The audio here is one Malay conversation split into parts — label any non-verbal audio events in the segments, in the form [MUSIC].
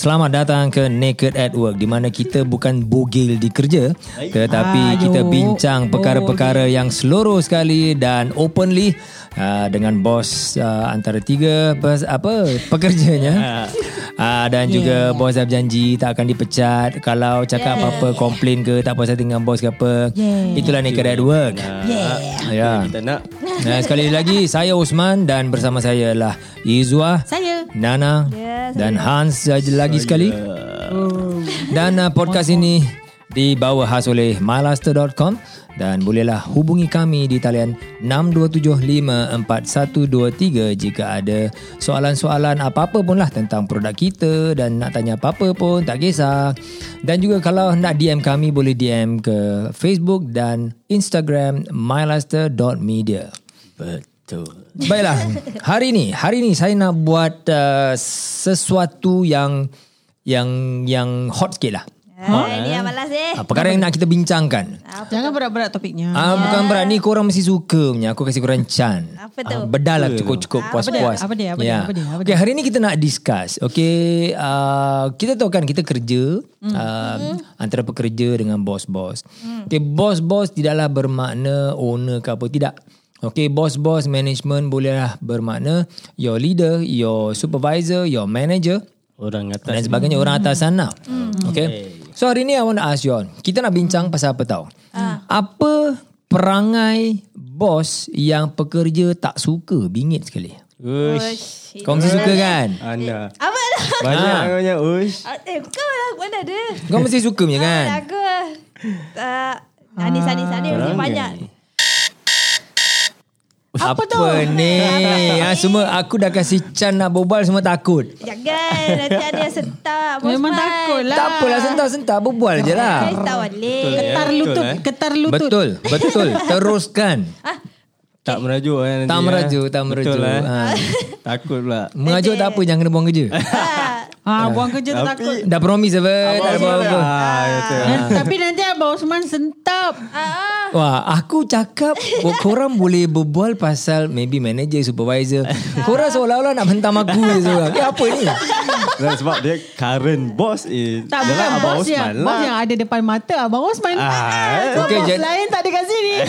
selamat datang ke Naked at Work di mana kita bukan bogil di kerja tetapi Aduh, kita bincang perkara-perkara yang seluruh sekali dan openly uh, dengan bos uh, antara tiga pers- apa pekerjanya. Uh, [LAUGHS] dan juga bos dah berjanji tak akan dipecat. Kalau cakap apa-apa komplain ke tak puas hati dengan bos ke apa Yeah. itulah Naked at Work Yeah. ya. Kita nak. Nah, sekali lagi saya Osman dan bersama saya lah Izwa Saya. Nana dan Hans. Saja lagi sekali. Dan uh, podcast ini dibawa khas oleh mylaster.com dan bolehlah hubungi kami di talian 62754123 jika ada soalan-soalan apa-apa pun lah tentang produk kita dan nak tanya apa-apa pun tak kisah. Dan juga kalau nak DM kami boleh DM ke Facebook dan Instagram mylaster.media. betul. Baiklah, hari ni, hari ni saya nak buat uh, sesuatu yang yang yang hot sikit lah. Oh, ini yang malas eh. Ah, perkara yang nak kita bincangkan. Jangan berat-berat topiknya. Ah, bukan berat ni korang mesti suka punya. Aku kasih korang can. Apa tu? Ah, bedal lah cukup-cukup puas-puas. Apa dia? Apa dia? Ya. Apa dia? Apa Okay, hari ni kita nak discuss. Okay, uh, kita tahu kan kita kerja Hmm. uh, antara pekerja dengan bos-bos. Okay, bos-bos tidaklah bermakna owner ke apa. Tidak. Okay, bos-bos management bolehlah bermakna your leader, your supervisor, your manager Orang atas dan sebagainya orang atas sana. Okay. So hari ni I want to ask you all. Kita nak bincang pasal apa tahu? Apa perangai bos yang pekerja tak suka bingit sekali? Ush. Kau mesti suka kan? Anda. Apa dah? Banyak Ah. banyak ush. Ah, Eh, kau lah. Mana ada? Kau mesti suka punya kan? Ah, Aku lah. Uh, Anis, Anis, Anis. Mesti banyak. Apa, tu? ni? ha, [LAUGHS] semua aku dah kasih Chan nak berbual semua takut. Jangan. Nanti ada yang sentak. Bos Memang Man. takut lah. Tak apalah sentak-sentak berbual je lah. Guys, tak boleh. Ketar lutut. eh? Ketar lutut. Betul, betul. [LAUGHS] Teruskan. Tak merajuk kan nanti. Tak eh. merajuk, tak merajuk. Betul. Ha. [LAUGHS] Takut pula. Mengajuk tak apa, jangan kena buang kerja. Ah, buang kerja tu takut. Dah promise apa? Tak ada apa-apa. Ah, betul. Dan, tapi nanti Abang Osman sentap. Ah, Wah, aku cakap korang boleh berbual pasal maybe manager, supervisor. Korang seolah-olah nak hentam aku je seorang. Eh, apa ni? Dan sebab dia current boss is Tak bukan Abang bos yang, Osman bos lah. yang ada depan mata Abang Osman. Ah, so, okey, bos jen- lain tak ada kat sini. [LAUGHS]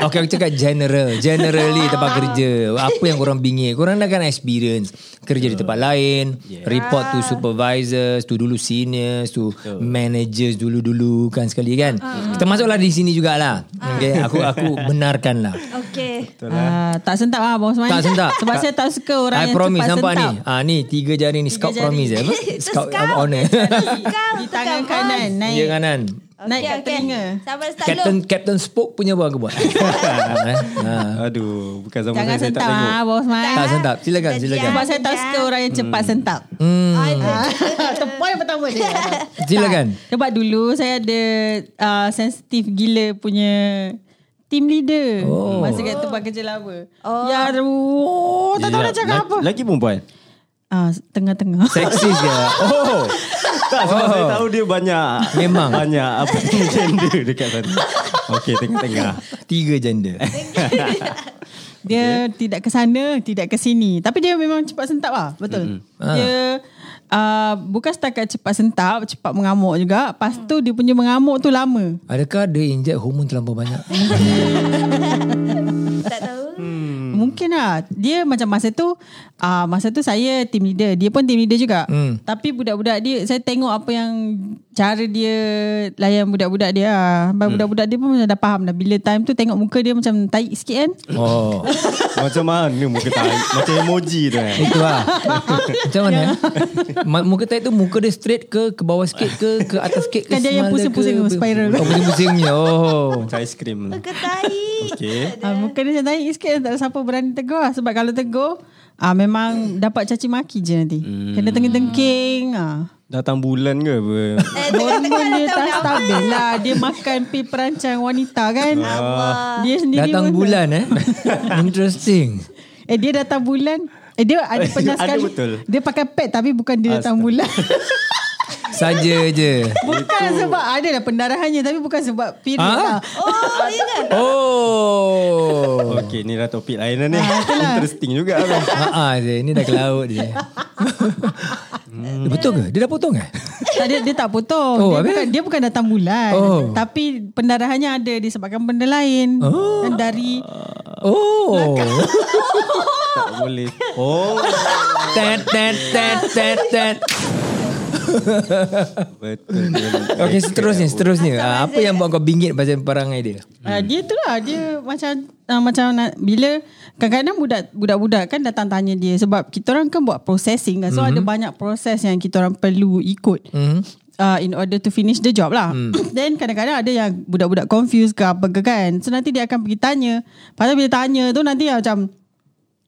Okay, aku cakap general. Generally tempat kerja. Apa yang korang bingit? Korang dah kan experience. Kerja di tempat lain. Report to supervisors. To dulu seniors. To managers dulu-dulu kan sekali kan. Kita masuklah di sini jugalah. Okay, aku aku [LAUGHS] benarkan lah. okay. Ah, tak sentap ah Osman. Tak sentak. Sebab saya tak suka orang I yang promise cepat nampak sentap. ni. Ah ni tiga jari ni scout jari. promise eh, [LAUGHS] apa? Scout scout. honor. [LAUGHS] Di tangan kanan bos. naik. Dia kanan. Naik kat telinga. Sabar start Captain dulu. Captain Spoke punya apa aku buat? ha. Aduh, bukan zaman Jangan saya, saya tak sentap tengok. ah Abang Osman. Tak sentap. Silakan, Jadi, silakan. Sebab saya tak suka orang yang cepat sentap. Hmm, Ah, itu. [LAUGHS] Itu poin pertama dia. [LAUGHS] silakan. Sebab dulu saya ada uh, sensitif gila punya team leader. Oh. Masa kat tempat kerja lama. Oh. Ya, oh, tak tahu nak cakap Laki- apa. Laki perempuan? Ah, tengah-tengah. Seksis ke? [LAUGHS] Oh. Tak sebab Oh. saya tahu dia banyak Memang. Banyak apa [LAUGHS] gender dekat sana Okey tengah-tengah Tiga gender. [LAUGHS] Dia tidak ke sana, tidak ke sini. Tapi dia memang cepat sentap lah. Betul. Ah. Dia uh, bukan setakat cepat sentap, cepat mengamuk juga. Lepas tu dia punya mengamuk tu lama. Adakah dia injek hormon terlampau banyak? [LAUGHS] Tak tahu. Mungkin lah. Dia macam masa tu uh, Masa tu saya team leader. Dia pun team leader juga. Hmm. Tapi budak-budak dia Saya tengok apa yang Cara dia Layan budak-budak dia lah Hmm. Budak-budak dia pun macam dah faham dah Bila time tu tengok muka dia macam taik sikit kan Oh. [LAUGHS] Macam mana muka tahi Macam emoji tu eh Itu lah. [LAUGHS] Macam mana? Ma- Muka tahi tu muka dia straight ke ke bawah sikit ke ke atas sikit ke Kan dia yang pusing-pusing ke? tu, spiral. Oh, pusing-pusingnya. Oh. [LAUGHS] Macam aiskrim lah Ketai. Okey Ah, muka dia macam taik sikit Tak ada siapa berani tegur lah Sebab kalau tegur ah, Memang dapat caci maki je nanti Hmm. Kena tengking-tengking ah. Datang bulan ke apa? Eh, Hormon tengah-tengah dia tak stabil lah. Dia makan pi perancang wanita kan? Dia sendiri Datang pun- bulan eh. [LAUGHS] Interesting. Eh dia datang bulan. Eh dia ada pernah Ada sekali betul. Dia pakai pad Tapi bukan dia datang bulan [LAUGHS] saja je. Bukan sebab ada lah pendarahannya tapi bukan sebab period Ah? lah. Oh, ya ke? Oh. Okey, ni dah topik lain lah ni. itulah. Interesting juga kan. Ha je, ni dah ke laut je. hmm. Betul ke? Dia dah potong ke? Tak, dia, dia tak potong. Oh, dia, habis? bukan, dia bukan datang bulan. Oh. Tapi pendarahannya ada disebabkan benda lain. Oh. Dan dari Oh. tak boleh. Oh. tet tet tet tet tet. [LAUGHS] Betul. [LAUGHS] Okey, seterusnya, seterusnya. Ah, apa yang buat kau bingit pasal perangai dia? Uh, dia tu lah dia macam uh, macam nak, bila kadang-kadang budak budak-budak kan datang tanya dia sebab kita orang kan buat processing kan so mm-hmm. ada banyak proses yang kita orang perlu ikut Hmm. uh, in order to finish the job lah. [COUGHS] Then kadang-kadang ada yang budak-budak confused ke apa ke kan. So nanti dia akan pergi tanya. Pasal bila tanya tu nanti macam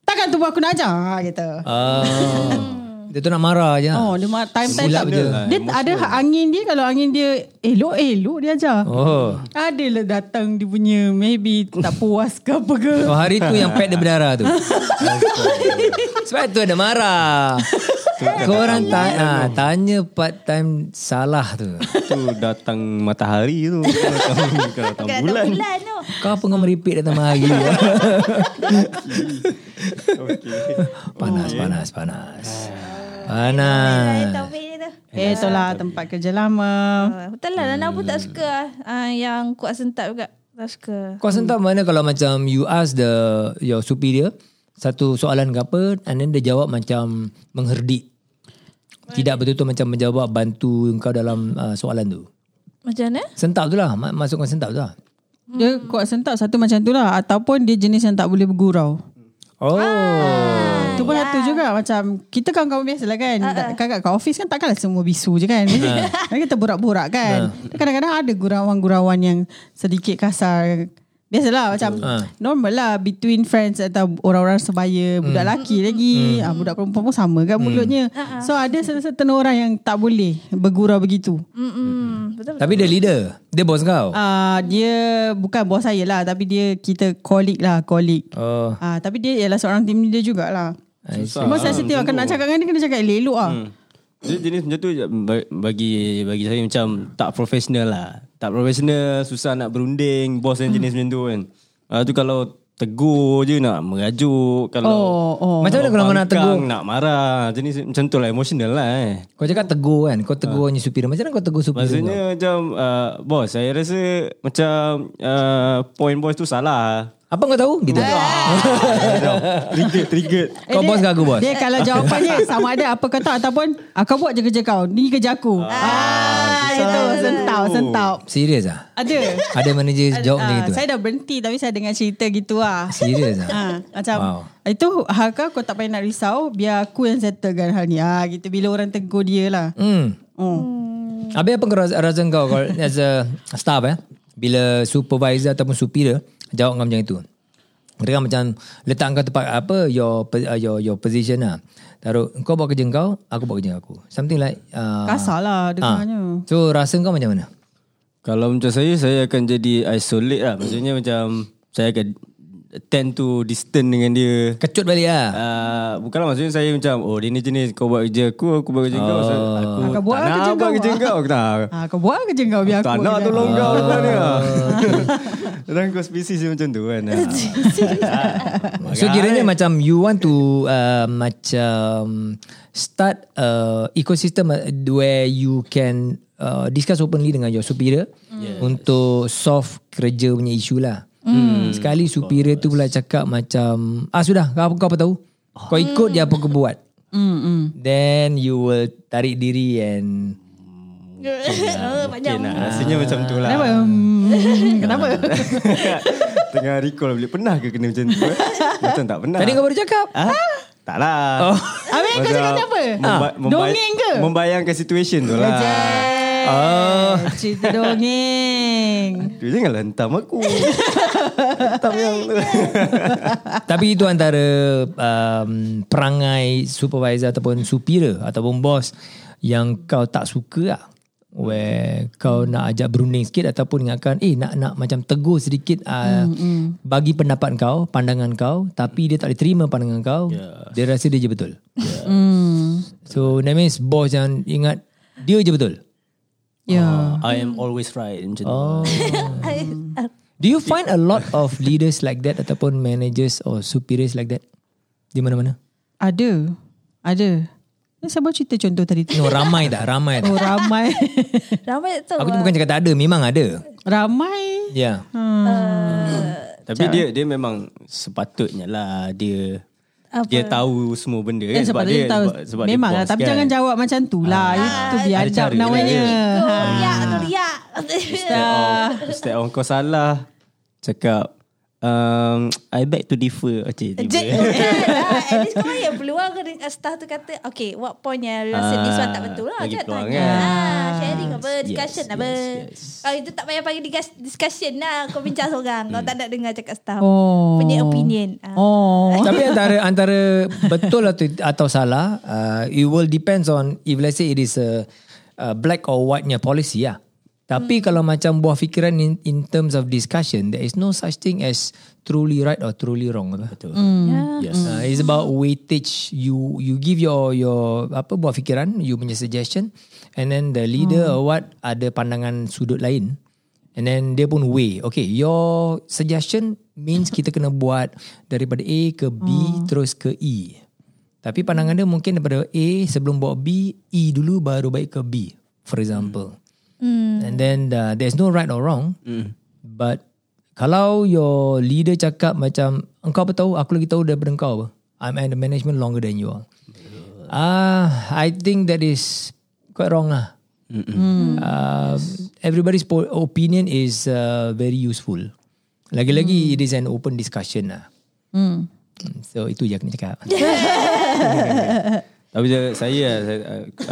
takkan tu aku nak ajar gitu. Ah. [LAUGHS] Dia tu nak marah je. Oh, dia ma- time-time Silap tak je. Dia ada angin dia kalau angin dia elok-elok dia ajar. Oh. Adalah datang dia punya maybe tak puas ke apa ke. Oh hari tu yang pet dia berdarah tu. [LAUGHS] Sebab tu ada marah. Kau orang tanya, tanya part time salah tu. Tu datang matahari tu. [LAUGHS] Datang, bulan. datang bulan tu. Kau apa kau meripik datang hari? [LAUGHS] panas, panas, panas. Panas. dia tu. Eh, itulah tempat kerja lama. Ah, Betul lah Nana pun tak suka lah. Ah, Yang kuat sentap juga Tak suka Kau sentap mana kalau macam you ask the your superior satu soalan ke apa and then dia jawab macam mengherdik. Tidak betul-betul macam menjawab bantu kau dalam uh, soalan tu. Macam mana? Sentap tu lah. Ma- Masukkan sentap tu lah. Dia kuat sentak satu macam tu lah. Ataupun dia jenis yang tak boleh bergurau. Oh. Itu pun satu juga macam kita kawan-kawan biasa lah kan. Uh, Kakak kat office kan takkanlah semua bisu je kan. Kan kita borak-borak kan. Kadang-kadang ada gurauan-gurauan yang sedikit kasar. Biasalah macam Ah. normal lah between friends atau orang-orang sebaya. Budak lelaki lagi. Ah, budak perempuan pun sama kan mulutnya. So ada certain orang yang tak boleh bergurau begitu. Mm-mm. Betul Tapi dia leader. Dia bos kau. Ah dia bukan bos saya lah tapi dia kita colleague lah colleague. Oh. Ah tapi dia ialah seorang team leader jugalah. Susah. Cuma sensitif lah. Kena nak cakap dengan dia Kena cakap elok lah Hmm. Dia jenis macam tu ba- bagi bagi saya macam tak profesional lah. Tak profesional, susah nak berunding, bos yang jenis macam tu kan. Ah tu kalau tegur je nak merajuk, kalau Oh, oh. Macam mana kalau kau nak tegur? nak marah. Jenis macam tu lah emotional lah eh. Kau cakap tegur kan. Kau tegur uh. superior. Macam mana kau tegur superior Maksudnya macam uh, bos saya rasa macam uh, point bos tu salah. Apa kau tahu? Gitu. trigger trigger. [LAUGHS] Kau dia- bos ke aku bos? Dia kalau jawapannya sama ada apa kau tahu ataupun ah, kau buat je kerja kau. Ni kerja aku. Ah, itu sentau, sentau. Serius ah? Ada. Ada manager jawab macam Ah, gitu? Saya dah berhenti tapi saya dengar cerita gitu lah. Serius ah? Ha, [LAUGHS] macam Wow. itu hal kau kau tak payah nak risau biar aku yang settlekan hal ni. Ah gitu bila orang tegur dia lah. Hmm. Oh. Habis apa kau rasa, rasa kau kalau as a staff eh? Bila supervisor ataupun superior jawab kau macam itu. Mereka macam letak kau tempat apa your uh, your your position lah. Taruh kau buat kerja kau, aku buat kerja aku. Something like uh, Kasar lah dengarnya. So rasa kau macam mana? Kalau macam saya Saya akan jadi isolate lah Maksudnya macam Saya akan Tend to distant dengan dia Kecut balik lah. Uh, bukanlah maksudnya saya macam Oh dia ni jenis Kau buat kerja aku Aku buat kerja kau So, Aku kau buat tak lah nak kerja buat kau. kerja kau Aku tak kau buat kerja kau biar Tak aku. nak je. tolong kau lah Dan [LAUGHS] kau spesies macam tu kan [LAUGHS] Ah. [LAUGHS] So kiranya macam you want to uh, macam start uh, ecosystem uh, where you can uh, discuss openly dengan your superior yes. untuk solve kerja punya isu lah. Hmm. Sekali superior tu pula cakap macam ah sudah kau, kau apa tahu? Kau ikut je apa kau buat. Hmm, hmm. Then you will tarik diri and Oh, [LAUGHS] Okay nak Rasanya macam tu lah Kenapa? Hmm, Kenapa? [LAUGHS] Tengah recall balik Pernah ke kena macam tu eh? Macam tak pernah tadi kau baru cakap. Ah, Tak lah Oh. Habis kau cakap apa? memba- membay- Dongeng ke? Membayangkan situation tu lah Oh. Cerita dongeng. Tu janganlah hentam aku [LAUGHS] Hentam yang tu Tapi itu antara um, perangai supervisor ataupun superior ataupun bos yang kau tak suka lah. Where kau nak ajak berunding sikit ataupun ingatkan eh nak nak macam tegur sedikit uh, mm, bagi pendapat kau, pandangan kau tapi dia tak boleh terima pandangan kau. Yeah. Dia rasa dia je betul. Hmm. So that means bos yang ingat Dia je betul. Ya. I am always right macam tu. Oh. [LAUGHS] Do you find a lot of leaders like that ataupun managers or superiors like that di mana-mana? Ada. Ada. Saya baru cerita contoh tadi tu. No, ramai tak? Ramai tak? Oh ramai. [LAUGHS] Ramai tahu Aku tu lah. bukan cakap tak ada, memang ada. ramai. Ya. Tapi dia dia memang sepatutnya lah dia Apa? dia tahu semua benda Eh, kan sebab, dia tahu sebab, sebab Memang dia lah Tapi kan. jangan jawab macam tu lah Itu ada biadab namanya ha. riak tu riak. Instead of, instead of kau salah Cakap um, [TSK] I beg to differ Jet, tiba. lah. At least kau peluang staff tu kata Okay what point yang rasa Ah, this one tak betul lah bagi peluang tanya kan. ah, Sharing apa Yes, Discussion yes, apa yes. Kalau itu tak payah panggil discuss- discussion lah Kau bincang seorang Kau tak nak dengar cakap staff Oh. Punya opinion Ah. Oh [LAUGHS] Tapi antara antara betul atau atau salah, uh, it will depends on if let's say it is a, a black or white-nya policy lah. Tapi Hmm. kalau macam buah fikiran in, in terms of discussion, there is no such thing as truly right or truly wrong. Betul. Hmm. Yes. Uh, it's about weightage. You you give your your apa buah fikiran, you punya suggestion, and then the leader Hmm. or what ada pandangan sudut lain, and then dia pun weigh. Okay, your suggestion means kita kena buat daripada A ke B Hmm. terus ke E. Tapi pandangan dia mungkin daripada A sebelum buat B, E dulu baru baik ke B. For example. And then uh, there's no right or wrong. But kalau your leader cakap macam engkau apa tahu aku lagi tahu daripada engkau apa. I'm at the management longer than you all. Ah, I think that is quite wrong lah. Uh, everybody's po- opinion is uh, very useful. Lagi-lagi it is an open discussion lah. Hmm. So itu je aku nak cakap. [LAUGHS] [LAUGHS] Tapi saya, saya, saya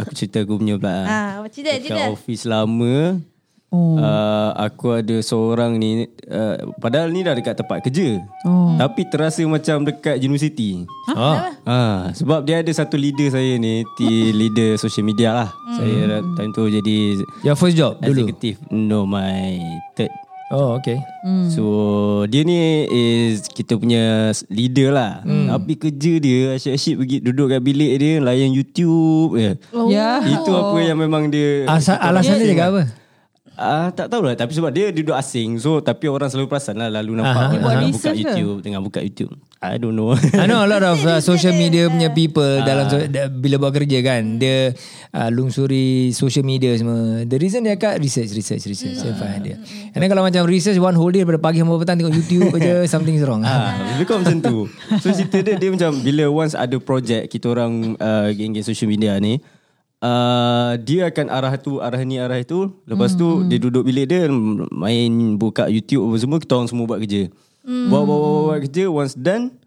aku cerita aku punya pula. Ah, cerita, Dekat cerita. office lama oh. uh, aku ada seorang ni uh, padahal ni dah dekat tempat kerja. Oh. Tapi terasa macam dekat universiti. Oh. Ah, sebab dia ada satu leader saya ni, ti leader social media lah. Saya dah time tu jadi Your first job dulu. executive. No, my third. Oh, okay. So dia ni is kita punya leader lah. Tapi kerja dia asyik-asyik pergi duduk kat bilik dia layan YouTube je. Ya Itu apa yang memang dia Asa, alasan dia cakap apa? Ah tak tahulah tapi sebab dia duduk asing so tapi orang selalu perasan lah lalu nampak Aha. orang Buat buka ke? YouTube tengah buka YouTube. I don't know. I know a lot of [LAUGHS] uh, social media punya people dalam so, da, bila buat kerja kan dia uh, lungsuri social media semua. The reason dia kat research research research saya faham dia. And then kalau macam research one whole day daripada pagi sampai petang tengok YouTube [LAUGHS] aja something's wrong. Ah, lebih kurang macam tu. So cerita dia dia macam bila once ada project kita orang uh, geng-geng social media ni Uh, dia akan arah tu arah ni arah itu lepas tu dia duduk bilik dia main buka YouTube apa semua kita orang semua buat kerja buat, buat, buat, buat kerja once done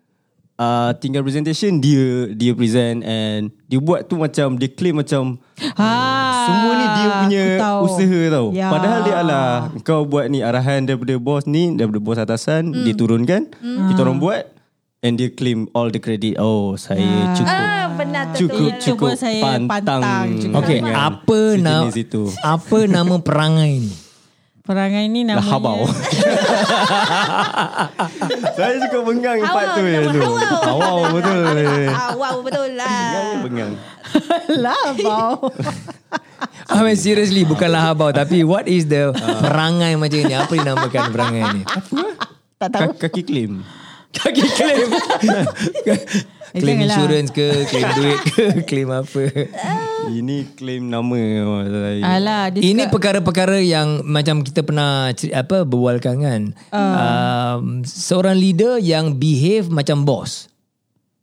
uh, tinggal presentation dia dia present and dia buat tu macam dia claim macam ha, semua ni dia punya tahu. usaha tau. Ya. Padahal dia ala kau buat ni arahan daripada bos ni, daripada bos atasan, dia turunkan, kita orang buat and dia claim all the credit. Oh, saya cukup. Ah, benar tu. Cukup Itu cukup pun saya pantang. pantang juga. Okay, apa nama itu? apa nama perangai ni? Perangai ni namanya Lahabau. [LAUGHS] saya suka bengang part tu ya tu. Awau betul. Ah, wow betul lah. Bengang bengang. Lahabau I mean seriously bukanlah habau tapi what is the perangai macam ni? Apa dinamakan perangai ni? Tak tahu Ka- Kaki claim. Kaki claim. [LAUGHS] claim insurance ke, claim duit ke, [LAUGHS] claim apa. Ini claim nama saya. Alah Ini cakap- perkara-perkara yang macam kita pernah ceri- apa berbualkan kan. Um, seorang leader yang behave macam bos.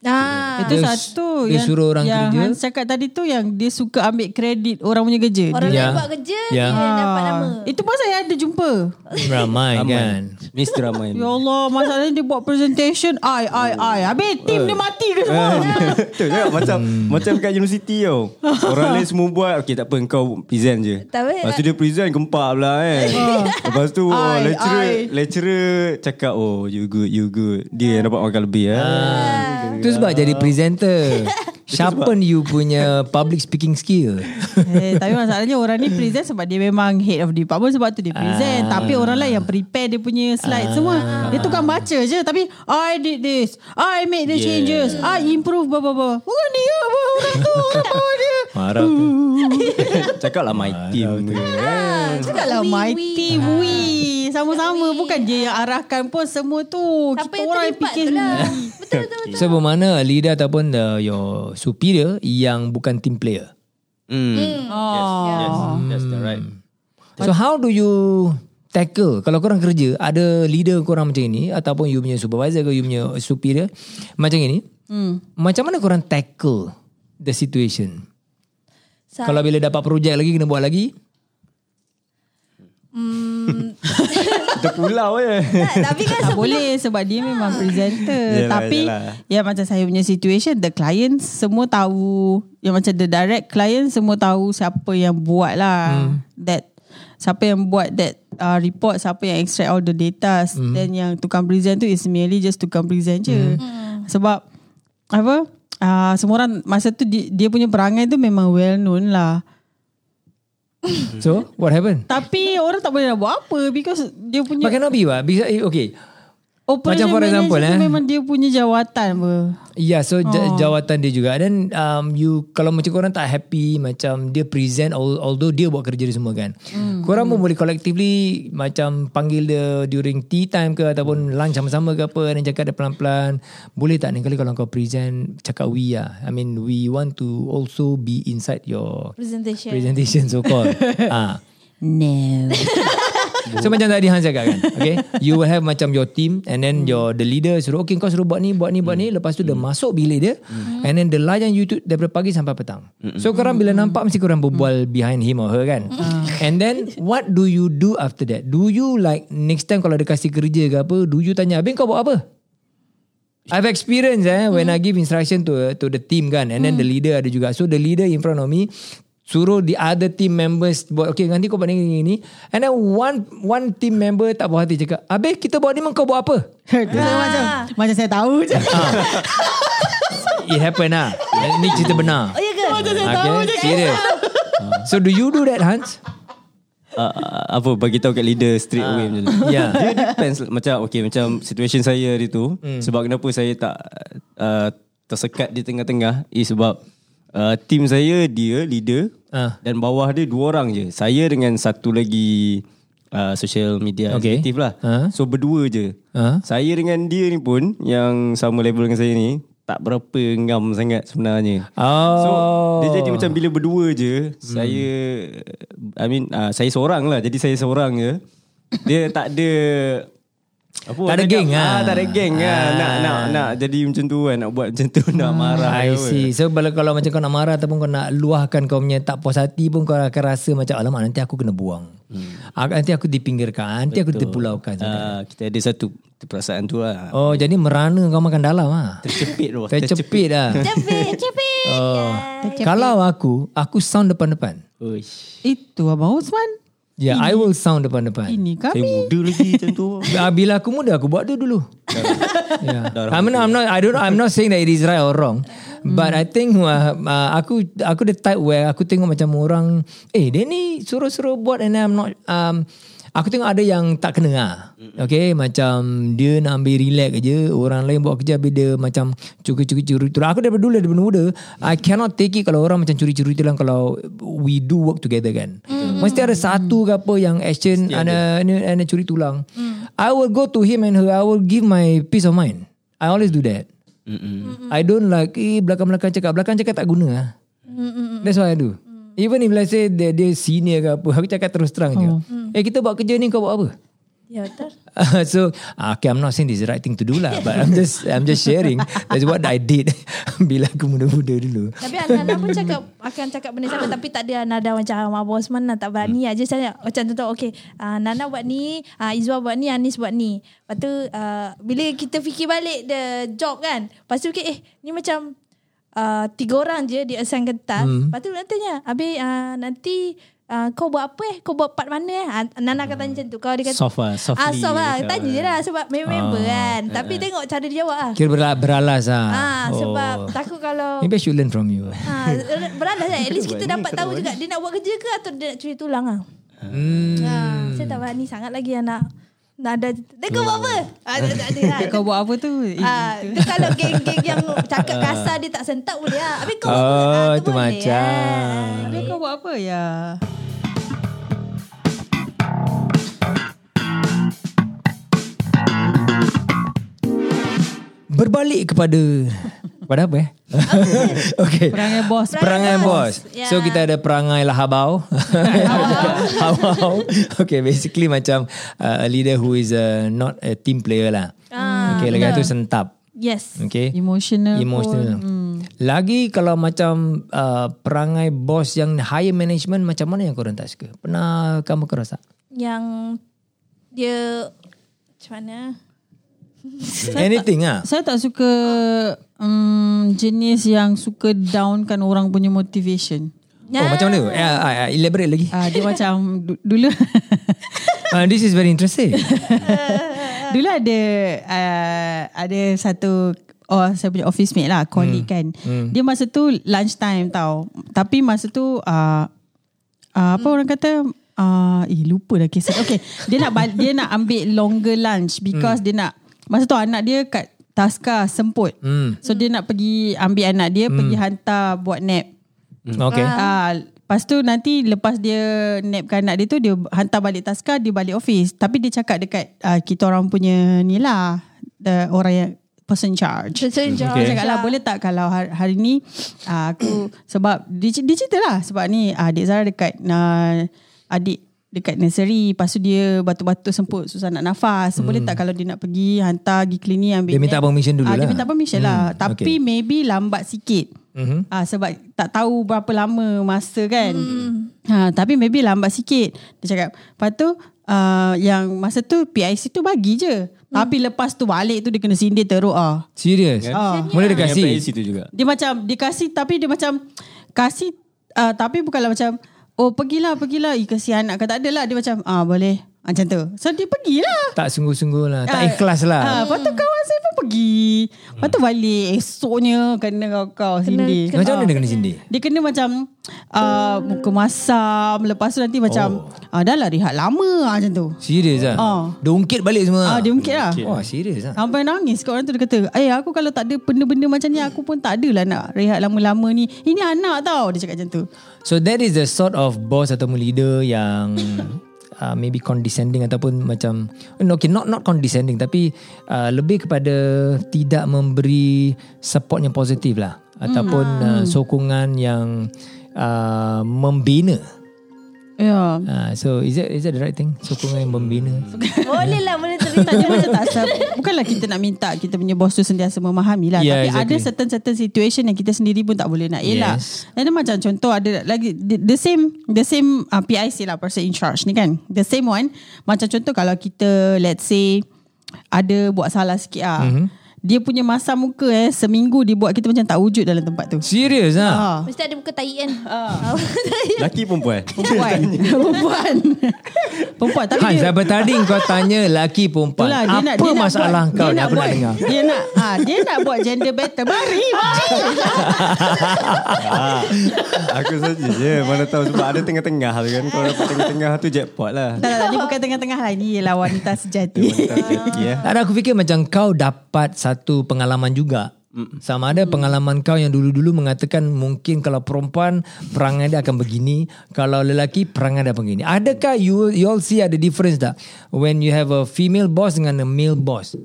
Ah, Itu Dia- satu dia yang, suruh orang yang kerja. Hans cakap tadi tu yang dia suka ambil kredit orang punya kerja. orang dia, Ya. lain buat kerja Ya. dia dapat nama. Ah, Itu pun saya ada jumpa. Ramai kan. Mr. Rahman. Ya Allah, masalahnya dia buat presentation. Ai, ai, ai. Habis tim dia mati ke semua? [LAUGHS] Betul cakap macam macam kat universiti tau. Orang lain semua buat okey tak apa kau present je. Tapi- Lepas tu dia present gempak pula kan. [LAUGHS] Lepas tu oh, lecturer lecturer cakap oh you good you good. Dia yang dapat makan lebih ah. Itu sebab jadi presenter. [LAUGHS] Sharpen you punya public speaking skill. eh, tapi masalahnya orang ni present sebab dia memang head of department sebab tu dia present. Ah. Tapi orang lain yang prepare dia punya slide semua. Dia tukang baca je. Tapi I did this. I made the Yeah. changes. I improve blah blah blah. Bukan dia apa orang tu. Orang bawah dia. Marah tu. [LAUGHS] Cakap lah my team tu. Ah, Cakap lah we, my we. team we Sama-sama Bukan dia yang arahkan pun Semua tu Siapa Kita orang yang fikir tu lah. [LAUGHS] Betul, betul, betul. So bermakna a leader ataupun the, your superior yang bukan team player. Hmm. Oh. Yes, that's the right. So how do you tackle kalau korang kerja ada leader korang macam ini ataupun you punya supervisor ke you punya superior macam ini Hmm. macam mana korang tackle the situation Sa- kalau bila dapat projek lagi kena buat lagi Hmm, [LAUGHS] Kita pulau je. tak, tapi kan Tak sebelum boleh sebab dia memang presenter. Yalah, Tapi yalah. ya macam saya punya situation, the client semua tahu, yang macam the direct client semua tahu siapa yang buat lah. That siapa yang buat that uh, report, siapa yang extract all the data. Then yang tukang present tu is merely just tukang present je. Sebab apa? Uh, semua orang masa tu dia, dia punya perangai tu memang well known lah. so what happened? Tapi orang tak boleh nak buat apa because dia punya but cannot be what because eh, okay operation macam for example, manager tu eh. memang dia punya jawatan apa. Yeah, so oh. Jawatan dia juga. Dan um, you kalau macam korang tak happy macam dia present al- although dia buat kerja dia semua kan. Mm. Korang pun boleh collectively macam panggil dia during tea time ke ataupun lunch sama-sama ke apa dan cakap dia pelan-pelan. Boleh tak ni kali kalau kau present cakap we lah. I mean we want to also be inside your presentation. presentation so called. [LAUGHS] ah. No. [LAUGHS] So macam tadi Han cakap kan Okay You will have macam your team And then your The leader suruh Okay kau suruh buat ni Buat ni buat ni. Lepas tu dia masuk bilik dia And then dia layan YouTube Daripada pagi sampai petang. So korang bila nampak Mesti korang berbual Behind him or her kan. And then What do you do after that? Do you like Next time kalau dia kasih kerja ke apa Do you tanya Abang kau buat apa? I've experienced eh when I give instruction to to the team kan. And then the leader ada juga. So the leader in front of me suruh the other team members buat. Okay nanti kau buat ni ni ni. And then one one team member tak puas hati cakap Abe kita buat ni kau buat apa? [LAUGHS] Saya macam macam saya tahu je. it happen lah. Ni cerita benar. Oh ya ke? okay serious. So do you do that Hans? Uh, apa bagi tahu kat leader straight away macam tu. Yeah. Dia depends. Macam okay macam situation saya hari tu Hmm. sebab kenapa saya tak uh, tersekat di tengah-tengah is sebab uh, team saya dia leader Ah. dan bawah dia dua orang je. Saya dengan satu lagi uh, social media Okay. executive lah. Ah. So berdua je. Ah. Saya dengan dia ni pun yang sama level dengan saya ni tak berapa ngam sangat sebenarnya. oh So dia jadi macam bila berdua je hmm. Saya I mean uh, Saya seorang lah Jadi saya seorang je Dia tak ada apa Tak ada geng lah. ah, Tak ada geng lah Ah. nak, nak, nak jadi macam tu kan Nak buat macam tu Nak marah I see So kalau, kalau macam kau nak marah Ataupun kau nak luahkan Kau punya tak puas hati pun Kau akan rasa macam Alamak nanti aku kena buang hmm. Nanti aku dipinggirkan Nanti aku terpulaukan Ah, Kita ada satu perasaan tu lah Oh jadi merana kau makan dalam ah. Tercepit tu Tercepit lah. Cepit, cepit. Oh. Yay. Kalau aku, aku sound depan-depan. Uish. Itu Abang Osman. Ya, yeah, I will sound depan-depan. Ini Saya kami. muda lagi macam tu [LAUGHS] Ah, Bila aku muda aku buat tu dulu. yeah. Darah I'm not, I'm not, I don't, I'm not saying that it is right or wrong. But I think uh, uh, aku aku the type where aku tengok macam orang, eh dia ni suruh-suruh buat and I'm not, um, aku tengok ada yang tak kena lah. Okay, macam dia nak ambil relax je. Orang lain buat kerja habis dia macam curi-curi-curi tulang. Aku daripada dulu, daripada muda, I cannot take it kalau orang macam curi-curi tulang kalau we do work together kan. Mesti ada satu ke apa yang action ada ana, ana curi tulang. I will go to him and her, I will give my peace of mind. I always do that. Mm-mm. I don't like eh belakang-belakang cakap. Belakang cakap tak guna lah. That's what I do. Even if let's say dia, dia senior ke apa, aku cakap terus terang je. Eh kita buat kerja ni kau buat apa? Ya betul. [LAUGHS] so okay, I'm not saying this is the right thing to do lah, but I'm just I'm just sharing. That's what I did [LAUGHS] bila aku muda-muda dulu. Tapi anak-anak pun cakap akan cakap benda sama tapi tak ada nada macam Abang Osman lah tak berani aja saya macam contoh okey uh, Nana buat ni, uh, Izwa buat ni, Anis buat ni. Lepas tu uh, bila kita fikir balik the job kan. Lepas tu okay, eh ni macam uh, tiga orang je di assign ke task. Hmm. Lepas tu nak tanya, habis uh, nanti Uh, kau buat apa eh? Kau buat part mana eh? Uh, Nana akan tanya macam tu. Kau dia kata, Soft lah, softly Ah, soft lah. Tanya je lah sebab member kan. Tapi tengok cara dia jawab lah. Kira ber- beralas lah. Ah, sebab takut kalau Maybe I should learn from you. Ha, [LAUGHS] beralas lah. At least kita dapat tahu juga dia nak buat kerja ke atau dia nak curi tulang ah. Hmm. Ha, saya tak berani sangat lagi anak Nada Dia kau buat apa? Ah, tak tak ada. Ah, [LAUGHS] Kau buat apa tu? Ah, tu kalau [LAUGHS] geng-geng yang cakap kasar dia tak sentak boleh lah. Habis kau buat apa? Oh, Ah, tu boleh, macam. ah. Habis kau buat apa ya? Berbalik kepada pada apa eh? [LAUGHS] okay. Perangai bos. Perangai bos. Ya. So kita ada perangai lahabau. [LAUGHS] Habau. okay, basically macam uh, a leader who is uh, not a team player lah. Ah, okay, lagi tu sentap. Yes. Okay. Emotional. Emotional. Pun. Lagi kalau macam uh, perangai bos yang higher management macam mana yang korang tak suka? Pernah kamu kerasa? Yang dia macam mana? Anything ah. Saya tak suka um, jenis yang suka downkan orang punya motivation. Oh, macam mana? Uh, uh, elaborate lagi. Ah dia macam du- dulu Uh, [LAUGHS] this is very interesting. [LAUGHS] dulu ada uh, ada satu oh saya punya office mate lah colleague kan. Dia masa tu lunch time tau. Tapi masa tu uh, uh, apa orang kata uh, eh lupa dah kisah. Okay, dia nak dia nak ambil longer lunch because dia nak masa tu anak dia kat Taska semput. Hmm. So dia nak pergi ambil anak dia pergi hantar buat nap. Okay. Ah, lepas tu nanti lepas dia napkan anak dia tu dia hantar balik taska dia balik office. Tapi dia cakap dekat uh, kita orang punya ni lah the orang yang person charge. Person Dia Okay. cakap lah boleh tak kalau hari, hari ni uh, aku sebab dia, dia cerita lah sebab ni uh, adik Zara dekat uh, adik dekat nursery lepas tu dia batuk-batuk semput susah nak nafas so, boleh tak kalau dia nak pergi hantar pergi klinik ambil Dia minta nap? permission dulu Ah, dia lah. minta permission lah tapi okay. maybe lambat sikit Mhm. Ah sebab tak tahu berapa lama masa kan. Hmm. Ha tapi maybe lambat sikit. Dia cakap. Lepas tu uh, yang masa tu PIC tu bagi je. Hmm. Tapi lepas tu balik tu dia kena sindir teruk ah. Serius? Ah. Boleh dia kasih? PIC tu juga. Dia macam dia kasih tapi dia macam kasih uh, tapi bukanlah macam oh pergilah pergilah. Eh kesian anak. Kata ada lah. Dia macam ah boleh macam tu. So dia pergilah. Tak sungguh-sungguh lah. Tak Ah, ikhlas lah. Ah, lepas tu kawan saya pun pergi. Lepas tu balik esoknya kena kau-kau sindir. Macam mana Ah. dia kena sindir? Dia kena macam uh, muka masam. Lepas tu nanti macam oh. uh, dah lah rehat lama lah, macam tu. Serius lah? Ah. Dia ungkit balik semua? Ah, dia ungkit lah. Wah, serius lah. Sampai nangis kat orang tu dia kata Eh aku kalau tak ada benda-benda macam ni Aku pun tak adalah nak rehat lama-lama ni Ini anak tau Dia cakap macam tu So that is the sort of boss atau leader yang uh, maybe condescending ataupun macam no, okay not not condescending tapi uh, lebih kepada tidak memberi support yang positif lah ataupun uh, sokongan yang uh, membina. Ya Uh, so is that is that the right thing? Sokongan yang membina. Boleh lah boleh tak terima. dia macam tak se- Bukanlah kita nak minta Kita punya bos tu sentiasa memahami lah Yeah, Tapi exactly. ada certain-certain situation Yang kita sendiri pun tak boleh nak elak Yes. Ada macam contoh Ada lagi The, the same The same uh, PIC lah Person in charge ni kan The same one Macam contoh kalau kita Let's say Ada buat salah sikit lah Mhm. mm-hmm. Dia punya masa muka eh Seminggu dia buat kita macam tak wujud dalam tempat tu Serius lah? Ah. Mesti ada muka tai kan. [LAUGHS] Laki perempuan. [LAUGHS] Perempuan Perempuan Perempuan Tapi Hans, dia apa tadi kau tanya lelaki perempuan? Itulah, dia apa nak, dia nak masalah buat, kau dia aku buat, nak dengar? Dia nak ah, dia nak buat gender better. Mari. ah, aku saja je. Mana tahu sebab ada tengah-tengah tu kan. Kalau dapat tengah-tengah tu jackpot lah. tak, tak, tak, dia bukan tengah-tengah lah. Ini ialah wanita sejati. Wanita sejati. Tak ada aku fikir macam kau dapat satu pengalaman juga. Sama ada pengalaman kau yang dulu-dulu mengatakan mungkin kalau perempuan perangai dia akan begini, kalau lelaki perangai dia begini. Adakah you you all see ada difference tak when you have a female boss dengan a male boss?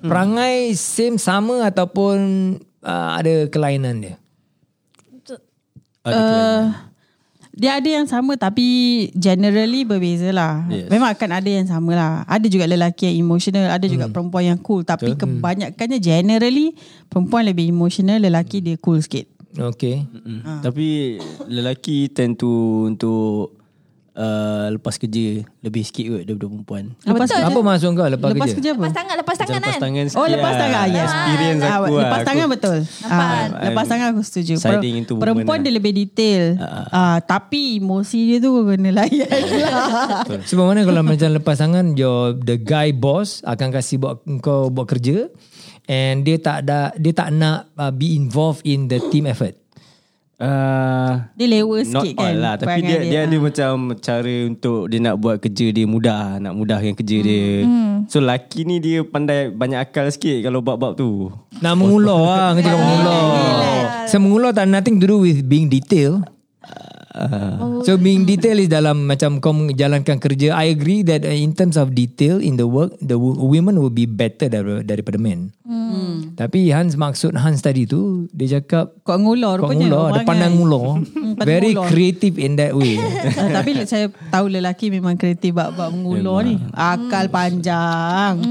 Perangai same sama ataupun uh, ada kelainan dia? Ada kelainan. Dia ada yang sama tapi generally berbeza lah. Yes. Memang akan ada yang sama lah. Ada juga lelaki yang emotional, ada juga perempuan yang cool. Tapi kebanyakannya generally perempuan lebih emotional, lelaki dia cool sikit. Okay. Mm. Tapi lelaki tend to untuk uh, lepas kerja lebih sikit kot daripada perempuan. Lepas, betul. Apa maksud kau lepas, lepas kerja? kerja apa? Lepas tangan, lepas tangan Lepas kan. tangan sikit Oh lepas lah. tangan yes. Experience Ah, aku lah. Lepas Aku- tangan betul Nampak? ah, Lepas tangan aku setuju Siding into Perempuan lah. dia lebih detail ah, Tapi emosi dia tu Kena layan lah [LAUGHS] Sebab mana kalau macam lepas tangan your the guy boss akan kasih buat kau buat kerja and dia tak ada dia tak nak uh, be involved in the team effort. Uh, Dia lewa Not sikit all kan lah. Tapi perangai dia, dia, ada Ah. macam Cara untuk Dia nak buat kerja dia mudah Nak mudahkan kerja dia. So laki ni dia pandai Banyak akal sikit Kalau bab-bab tu. Nak mengulur lah Kerja kau mengulur So mengulur tak nothing to do with being detail So being detail is dalam macam kau menjalankan kerja. I agree that uh, in terms of detail in the work, the wo- women will be better dar- daripada men. Hmm. Tapi Hans maksud Hans tadi tu dia cakap Kau ngulur kau ngulur, orang dia pandang kan. ngulur. [LAUGHS] pandang Very creative in that way. Ah, [LAUGHS] Tapi saya tahu lelaki memang kreatif bab-bab mengulur ni. Akal panjang.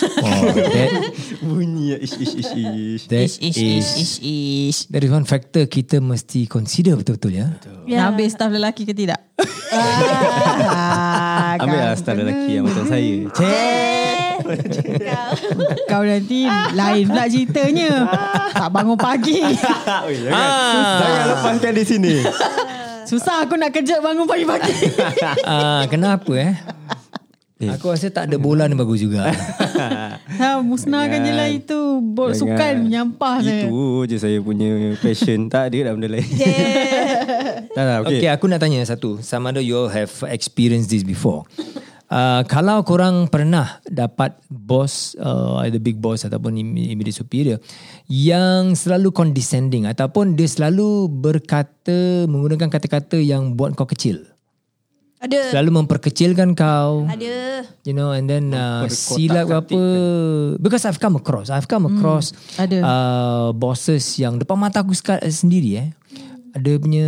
Oh, that, [LAUGHS] Bunyi ish ish ish ish that Ish, ish, is ish, ish, ish. that is one factor kita mesti consider betul-betul ya. Yeah. Nak ambil staff lelaki ke tidak? [LAUGHS] ah, Ambil lah style lelaki yang macam saya Cek Kau [LAUGHS] nanti lain pula ceritanya. tak bangun pagi. Ah. Jangan lepaskan di sini Susah aku nak kerja bangun pagi-pagi. Ah, kenapa eh? Aku rasa tak ada bola ni bagus juga. [LAUGHS] ha, musnahkan je lah itu. Bol Jangan. sukan menyampah saya. Itu je saya punya passion Tak ada dah benda lain [LAUGHS] [LAUGHS] Tak tak Okay. okay, okay, aku nak tanya satu. Sama ada you all have experienced this before. Uh, kalau korang pernah dapat boss, uh, either big boss ataupun im- immediate superior yang selalu condescending ataupun dia selalu berkata, menggunakan kata-kata yang buat kau kecil. Ada. Selalu memperkecilkan kau. Ada. You know and then uh, silap ke apa Because I've come across I've come across ada. uh, Bosses yang Depan mata aku sendiri eh Ada punya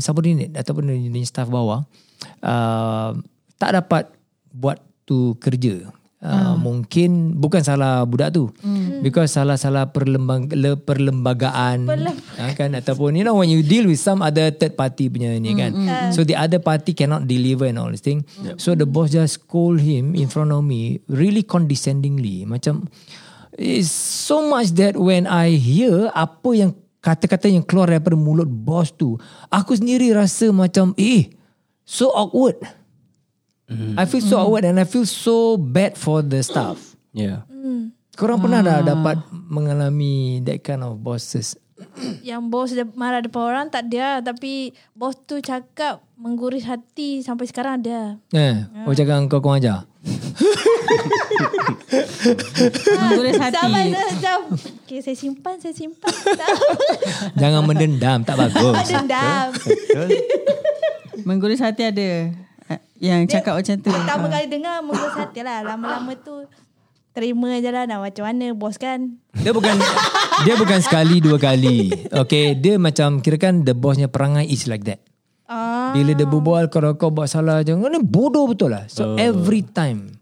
Subordinate Ataupun punya staff bawah uh, Tak dapat Buat tu kerja Uh, Mungkin Bukan salah budak tu. Because salah-salah perlembag, le, Perlembagaan. Uh, kan? Ataupun You know when you deal with Some other third party punya ni kan? So the other party Cannot deliver and all this thing. So the boss just scold him In front of me Really condescendingly. Macam It's so much that When I hear Apa yang Kata-kata yang keluar Daripada mulut boss tu Aku sendiri rasa macam Eh So awkward I feel so awkward and I feel so bad for the staff. Yeah Korang pernah dah dapat mengalami that kind of bosses? [COUGHS] Yang bos dia marah depan orang tak ada Tapi bos tu cakap Mengguris hati Sampai sekarang ada Eh, oh cakap kau kau ajar. [LAUGHS] Mengguris hati. Sampai dah macam Okay saya simpan Saya simpan Jangan mendendam, tak bagus. dendam Mengguris hati ada. Yang cakap macam tu. Pertama kali dengar Mengguris hati lah Lama-lama tu Terima je lah Nak macam mana Bos kan Dia bukan dia bukan sekali dua kali. Okay, dia macam kira kan the bossnya perangai is like that. Ah, Bila dia berbual kalau kau buat salah jangan ni bodoh betul lah. So every time.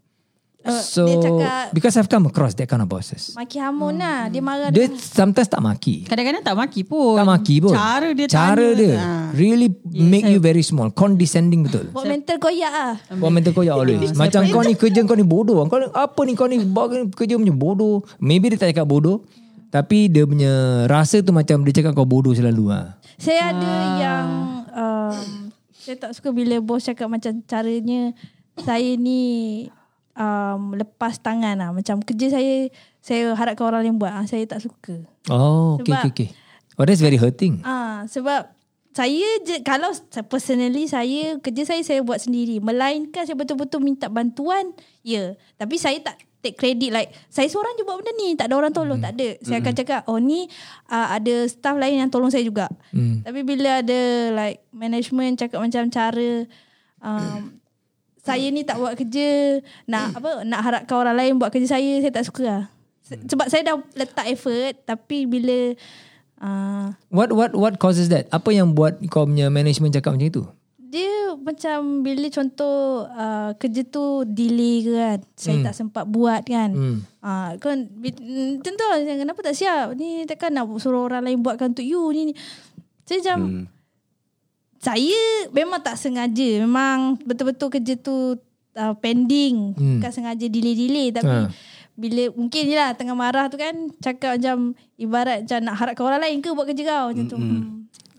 So dia cakap- because I've come across that kind of bosses. Maki hamun lah Dia marah Dia sometimes tak maki. Kadang-kadang tak maki pun. Tak maki pun. Cara dia Cara tanya. dia Ha. really make you very small, condescending betul. Buat mental koyak lah Kau mental ya always. Macam kau ni kerja kau ni bodoh. Kau ni, apa ni kau ni buat kerja punya bodoh. Maybe dia tak cakap bodoh. Tapi dia punya rasa tu macam dia cakap kau bodoh selalu ah. Saya ada yang um, Saya tak suka bila bos cakap macam caranya Saya ni um, lepas tangan lah. Macam kerja saya Saya harapkan orang lain buat. Ah, Saya tak suka. Oh, okay, Sebab- okay, okay. Oh, that's very hurting. Ah, Sebab saya je kalau personally saya kerja saya saya buat sendiri. Melainkan saya betul-betul minta bantuan ya. Tapi saya tak take credit like saya seorang je buat benda ni. Tak ada orang tolong tak ada. Saya akan cakap oh ni uh, ada staff lain yang tolong saya juga. Hmm. tapi bila ada like management cakap macam cara um, saya ni tak buat kerja nak apa nak harapkan orang lain buat kerja saya saya tak suka lah. Se- sebab saya dah letak effort tapi bila uh, What what what causes that? Apa yang buat kau punya management cakap macam itu? dia macam bila contoh uh, kerja tu delay ke kan saya tak sempat buat kan Hmm. uh, kan tentu lah kenapa tak siap ni takkan nak suruh orang lain buatkan untuk you ni ni. saya macam Hmm. Saya memang tak sengaja memang betul-betul kerja tu uh, pending Hmm. bukan sengaja delay-delay tapi Ha. bila mungkin je lah tengah marah tu kan cakap macam ibarat macam nak harapkan orang lain ke buat kerja kau macam tu hmm.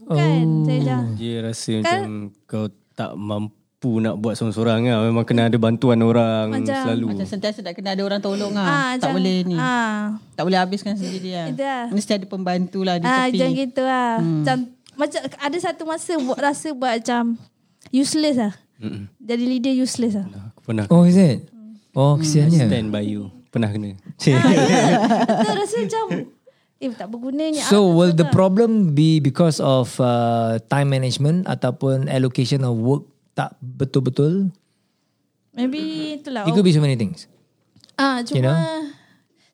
Bukan Oh. saya macam Dia rasa Kan- macam Kau tak mampu mampu nak buat seorang-seorang lah. Memang kena ada bantuan orang Macam- selalu. Macam sentiasa nak kena ada orang tolong lah. Ah, tak macam- boleh ni. Ah. Tak boleh habiskan sendiri lah. Lah. Mesti ada pembantu lah di Ah, tepi. macam gitu lah. Hmm. Macam, macam ada satu masa buat rasa buat macam useless lah. Mm-mm. Jadi leader useless lah. Aku pernah Oh is it? Oh kesiannya. stand by you. Pernah kena. [LAUGHS] Betul [LAUGHS] rasa macam eh tak bergunanya. So Ah, will the tak. problem be because of uh, time management ataupun allocation of work tak betul-betul? Maybe itulah. It could be so many things. Ah, cuma You know?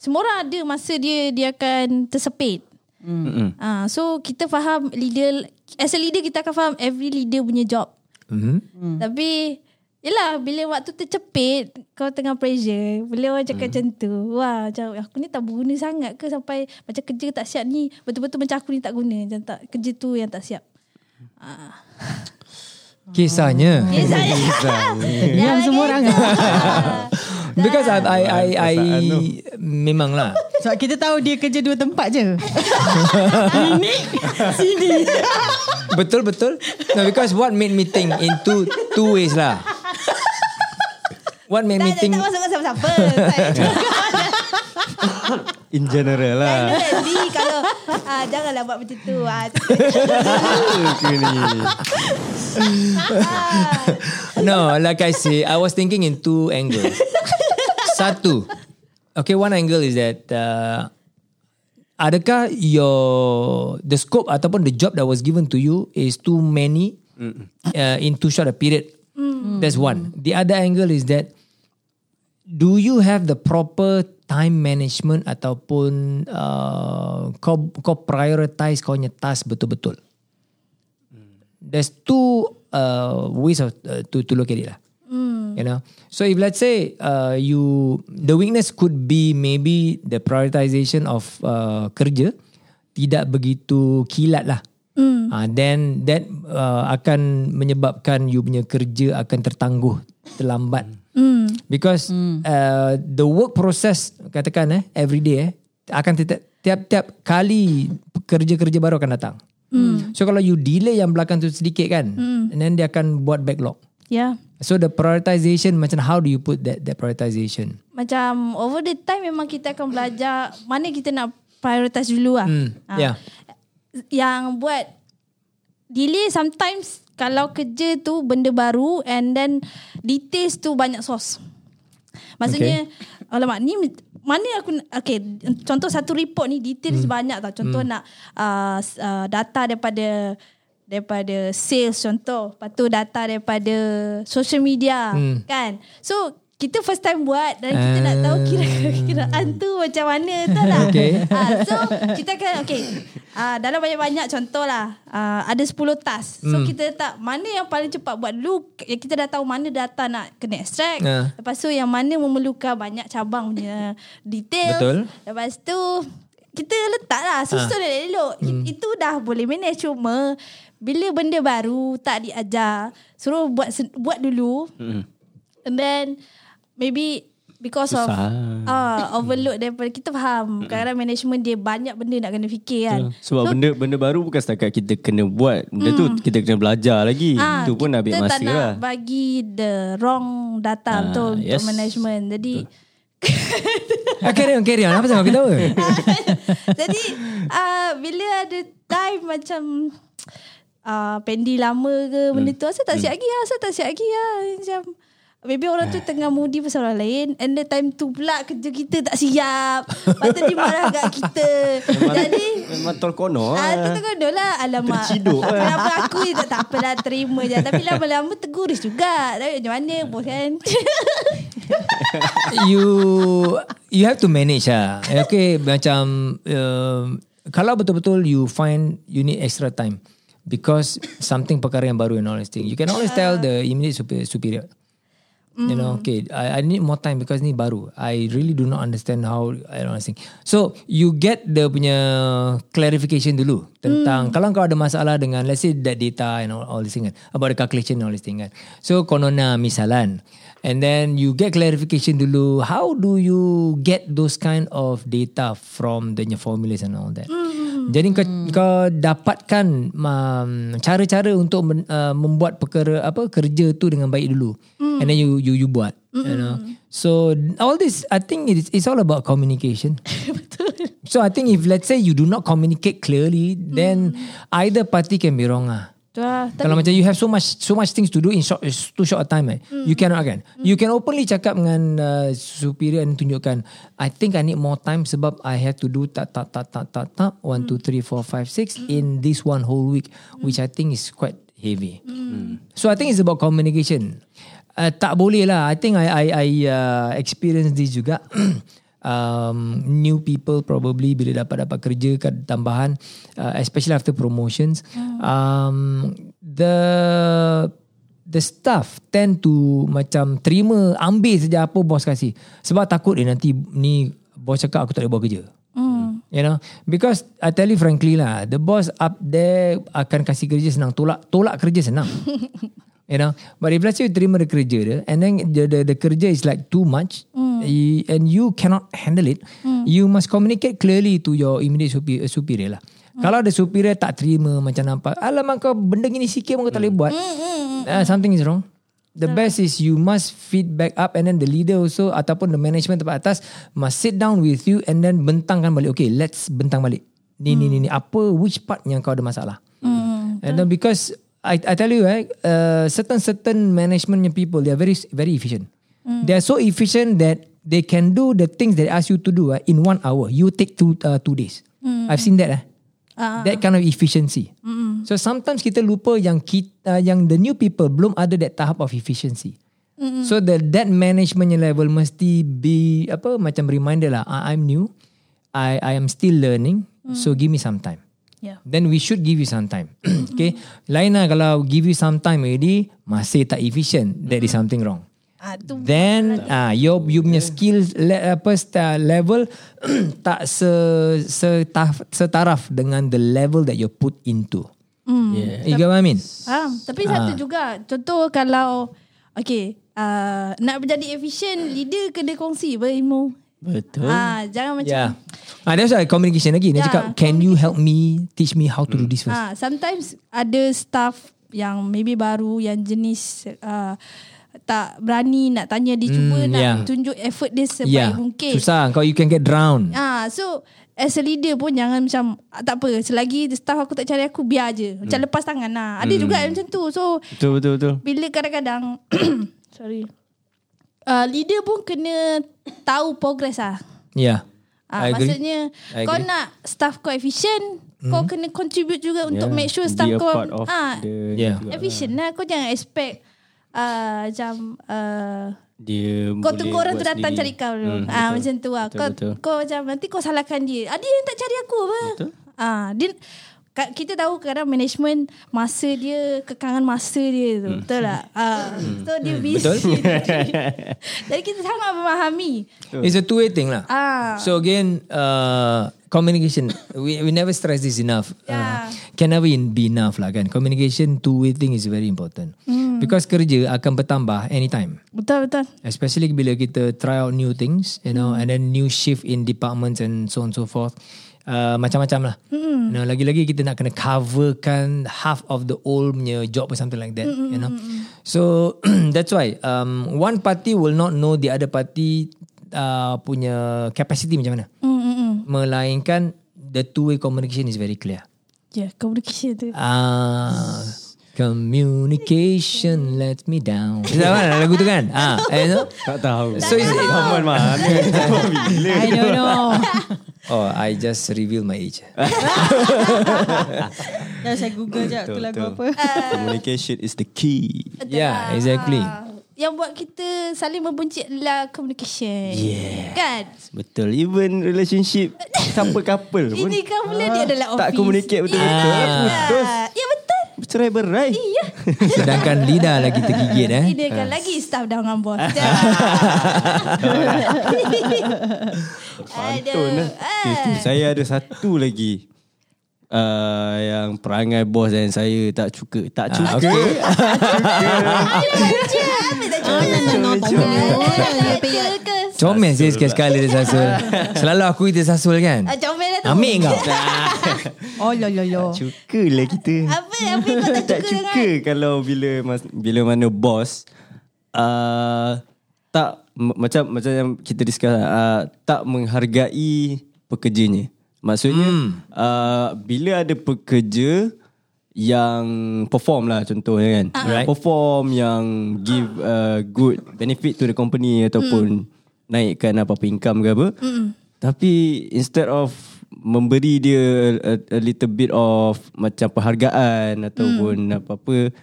semua orang ada masa dia dia akan tersepit. Mm-mm. Ah, so kita faham leader as a leader kita akan faham every leader punya job. Mm-hmm. Hmm. Tapi Yelah bila waktu tercepit Kau tengah pressure Bila orang cakap hmm. macam tu Wah macam Aku ni tak berguna sangat ke Sampai Macam kerja tak siap ni Betul-betul macam aku ni tak guna Macam tak Kerja tu yang tak siap ah. Kisahnya. Eh saya Diam semua orang. [LAUGHS] Because I I I, I memanglah. Sebab kita tahu dia kerja dua tempat je. [LAUGHS] Ini, sini. betul betul. No because what made me think in two two ways lah. What made Tak, me tak, think tak masuk siapa-siapa In general lah. Jadi kalau ah, Janganlah buat macam tu ah. [LAUGHS] No, like I say, I was thinking in two angles. Satu, okay, one angle is that uh, adakah your the scope ataupun the job that was given to you is too many uh, in too short a period? That's one. The other angle is that do you have the proper time management ataupun uh, kau kau prioritize kau punya task betul-betul? there's two uh, ways of uh, to to look at it lah. You know, so if let's say uh, you the weakness could be maybe the prioritization of uh, kerja tidak begitu kilat lah. Mm. Uh, then that uh, akan menyebabkan you punya kerja akan tertangguh terlambat. mm. Because uh, the work process katakan eh every day eh akan tiap- tiap-tiap kali kerja-kerja baru akan datang. Mm. So kalau you delay yang belakang tu sedikit kan mm. and then dia akan buat backlog. Ya So the prioritization macam how do you put that that prioritization? Macam over the time Memang kita akan belajar Mana kita nak prioritize dulu lah Hmm. Ah. Yeah. yang buat delay sometimes kalau kerja tu benda baru and then details tu banyak source. Maksudnya okay. alamak ni mana aku okay contoh satu report ni details hmm. banyak tau. Contoh hmm. nak uh, uh, data daripada daripada sales contoh, lepas tu data daripada social media Hmm. kan. So kita first time buat dan kita nak tahu kira-kiraan [LAUGHS] tu macam mana tahu tak? Okay. Ah, so kita akan okay. Ah, dalam banyak-banyak contoh lah ah, ada 10 task. So Hmm. kita letak mana yang paling cepat buat dulu. Ya, Kita dah tahu mana data nak kena extract. Ah. Lepas tu yang mana memerlukan banyak cabang punya detail. Betul. Lepas tu kita letak lah susun Ah. elok. Hmm. Itu dah boleh manage cuma bila benda baru tak diajar suruh buat buat dulu. Mm. And then maybe because Susah. of ah overload daripada kita faham kadang management dia banyak benda nak kena fikir kan. Sebab So, benda benda baru bukan setakat kita kena buat. Benda tu kita kena belajar lagi. ah, Itu pun ambil kita masa tak nak lah. bagi the wrong data Ah, betul yes. untuk management. Jadi [LAUGHS] Ah, carry on, carry on. Apa sangat kita tahu? [LAUGHS] Jadi uh, bila ada time macam uh, pendi lama ke benda tu. Asal tak siap lagi lah, asal tak siap lagi lah. Macam Maybe orang tu tengah moody pasal orang lain And the time tu pula kerja kita tak siap. Lepas tu dia marah kat kita. Jadi Memang tol kono Ah, tu lah. tu kan lah. Alamak. Terciduk lah. Kenapa aku ni tak, tak apa dah terima je. Tapi lama-lama teguris juga. Tapi macam mana bos kan? [LAUGHS] You you have to manage lah. Okay, macam uh, kalau betul-betul you find you need extra time because something perkara yang baru and all this thing. You can always tell the immediate superior. superior. You know, okay, I, I need more time because ni baru. I really do not understand how I don't understand. So you get the punya clarification dulu tentang kalau kau ada masalah dengan let's say that data and all, all this thing kan, about the calculation and all this thing kan. So konona misalan, and then you get clarification dulu. How do you get those kind of data from the formulas and all that? Jadi kau kau dapatkan um, cara-cara untuk men, uh, membuat perkara apa kerja tu dengan baik dulu. And then you you you buat. You know. So all this I think it's it's all about communication. [LAUGHS] So I think if let's say you do not communicate clearly then either party can be wrong ah. Tu lah. Kalau macam you have so much so much things to do in short too short a time eh. You cannot kan. You can openly cakap dengan uh, superior and tunjukkan I think I need more time sebab I have to do tak tak tak tak tak tak 1 2 3 4 5 6 in this one whole week which I think is quite heavy. So I think it's about communication. Uh, tak boleh lah. I think I I I uh, experience this juga. [CLEARS THROAT] um, new people probably bila dapat dapat kerja kan tambahan uh, especially after promotions. Um, the the staff tend to macam terima ambil saja apa bos kasih. Sebab takut dia nanti ni bos cakap aku tak boleh buat kerja. Hmm. You know? Because I tell you frankly lah The boss up there Akan kasih kerja senang Tolak tolak kerja senang [LAUGHS] You know But if let's say you terima the kerja dia And then the, the, the kerja is like too much Hmm. y- And you cannot handle it You must communicate clearly To your immediate superior, superior lah Hmm. Kalau ada superior tak terima Macam nampak Alamak kau benda gini sikit pun kau tak boleh buat Hmm, uh, Something is wrong The best is you must feedback up and then the leader also ataupun the management tempat atas must sit down with you and then bentangkan balik. Okay, let's bentang balik. Ni ni ni ni apa which part yang kau ada masalah. And then because I I tell you eh uh, certain certain management people they are very very efficient. They are so efficient that they can do the things that they ask you to do eh, in one hour. You take two uh, two days. I've seen that eh. Ah. That kind of efficiency. So sometimes kita lupa yang kita yang the new people belum ada that tahap of efficiency. So the that management level mesti be apa macam reminder lah. I, I'm new. I I am still learning. So give me some time. Yeah. Then we should give you some time. [CLEARS THROAT] okay. Lain lah kalau give you some time already masih tak efficient. That is something wrong. Ah, tu Then ah uh, your you punya skill le, apa sta- level [CLEARS THROAT] tak se, setaf, setaraf dengan the level that you put into. Hmm. Yeah. You get what I mean? Faham. Tapi satu juga. Contoh kalau okay, uh, nak menjadi efisien, leader kena kongsi berilmu. Betul. Ah, jangan macam Yeah. Ah, that's why communication lagi. Dia Yeah, cakap, can you help me, teach me how to do this first? Ah, sometimes ada staff yang maybe baru yang jenis uh, tak berani nak tanya dia cuba Hmm, nak yeah. tunjuk effort dia sebaik yeah. mungkin. Susah. Kau you can get drowned. Ah, so as a leader pun jangan macam ah, tak apa selagi staff aku tak cari aku biar je. Macam Hmm. lepas tangan lah. Ada juga yang macam tu. So Betul betul betul. bila kadang-kadang [COUGHS] sorry. Uh, leader pun kena tahu progress lah. Yeah. Ah, I agree. maksudnya I kau agree. nak staff kau efficient, kau kena contribute juga untuk Yeah. make sure staff kau ah the Yeah. efficient lah. Kau jangan expect uh, macam uh, Dia kau tunggu orang tu datang sendiri. cari kau dulu. Hmm, ah betul. macam tu lah. Betul, Kau betul. kau macam nanti kau salahkan dia. Ah dia yang tak cari aku apa? Betul. Ah dia kita tahu kadang management masa dia kekangan masa dia tu. Betul tak? Ah so dia busy. Hmm. Betul. [LAUGHS] Jadi kita sangat memahami. It's a two-way thing lah. Ah So again, uh, communication. We we never stress this enough. Yeah. Uh, can never be enough lah kan. Communication two-way thing is very important. Because kerja akan bertambah anytime. betul betul. Especially bila kita try out new things, you know, and then new shift in departments and so on so forth. Uh, macam-macam lah. You know, lagi-lagi kita nak kena coverkan half of the old punya job or something like that. You know, so [CLEARS THROAT] that's why um, one party will not know the other party uh, punya capacity macam mana. Hmm hmm hmm. Melainkan the two-way communication is very clear. Yeah, communication tu. Ah, communication let me down. Tahu kan lagu tu kan? Ah, eh, no? Tak tahu. So is it, Zaman mana? [LAUGHS] I don't know. Oh, I just reveal my age. [LAUGHS] Dah saya google je tu lagu apa. [LAUGHS] Communication is the key. Yeah, exactly. Ah, Yang buat kita saling membenci adalah communication. Yeah. Kan? Betul. Even relationship couple-couple pun Ini kan mula dia adalah office. tak communicate betul-betul. Ah. Putus. Ya betul. Bercerai berai. Iya. [LAUGHS] Sedangkan lidah lagi tergigit eh. Ini kan lagi staff dah dengan bos. [LAUGHS] Pantun lah. [LAUGHS] Eh, Saya ada satu lagi. Uh, yang perangai bos dan saya tak suka. Tak suka. okay. Ke ke Comel sih sekali-sekali dia sasul. Selalu aku kita sasul kan. Ah, Comel dah tu Ambil kau. [LAUGHS] Oh lo lo lo. Suka lah kita. Apa Apa kau tak tak suka suka kalau bila bila mana bos uh, tak m- macam macam yang kita discuss uh, tak menghargai pekerjanya. Maksudnya hmm. uh, bila ada pekerja yang perform lah contohnya kan. Right. Perform yang give uh, good benefit to the company ataupun naikkan apa-apa income ke apa. Tapi instead of memberi dia a, a little bit of macam penghargaan ataupun apa-apa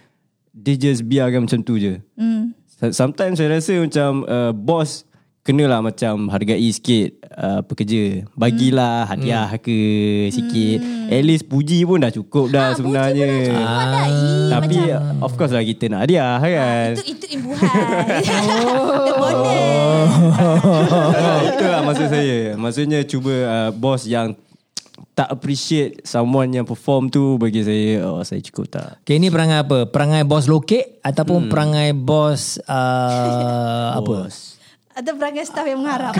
dia just biarkan macam tu je. Hmm. So- Sometimes saya rasa macam uh, bos kenalah macam hargai sikit uh, pekerja. Bagilah hadiah ke sikit. At least puji pun dah cukup dah Ah, puji sebenarnya. pun dah cukup dah. Ih, Tapi macam- of course lah kita nak hadiah kan. Itu itu imbuhan. [LAUGHS] oh. [LAUGHS] bonus. Ah, Betul lah maksud saya. Maksudnya cuba uh, bos yang tak appreciate someone yang perform tu bagi saya oh saya cukup tak. Okay, ini perangai apa? Perangai bos lokek ataupun hmm. perangai bos uh, [LAUGHS] apa? Atau perangai staff yang mengharap.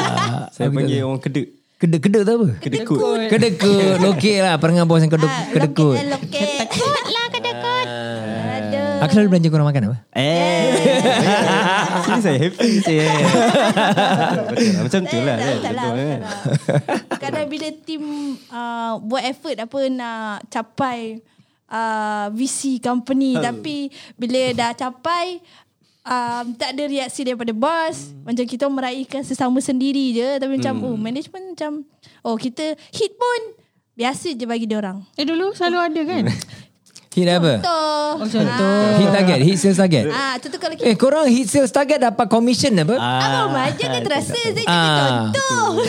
[LAUGHS] Saya panggil orang kedek. Kedek-kedek tu apa? Kedekut. Kedekut. Lokek lah. Perangai bos yang kedek, Ah, kedekut. Loket. Kedekut lah kedekut. Aduh. Aku selalu belanja korang makan apa? Eh. [LAUGHS] Sini saya happy saya. [LAUGHS] Betul lah. Macam tu lah. Tak, kan? lah, kan? lah. Kadang bila tim uh, buat effort apa nak capai uh, visi company tapi bila dah capai um, tak ada reaksi daripada bos macam kita meraihkan sesama sendiri je tapi macam oh management macam oh kita hit pun biasa je bagi dia orang. Eh dulu selalu ada kan? [LAUGHS] Hit apa? Contoh. Oh contoh. Hit target. Hit sales target. Ah, tu tu kalau Eh kita korang hit sales target dapat commission apa? Abang Mai jangan terasa Saya Ah. contoh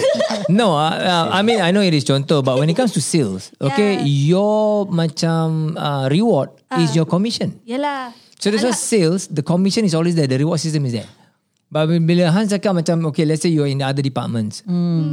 No, uh, uh, I mean I know it is contoh, but when it comes to sales, okay, your macam uh, reward is your commission. Yalah So that's why sales, the commission is always there, the reward system is there. But bila Hans cakap macam, okay, let's say you're in the other departments,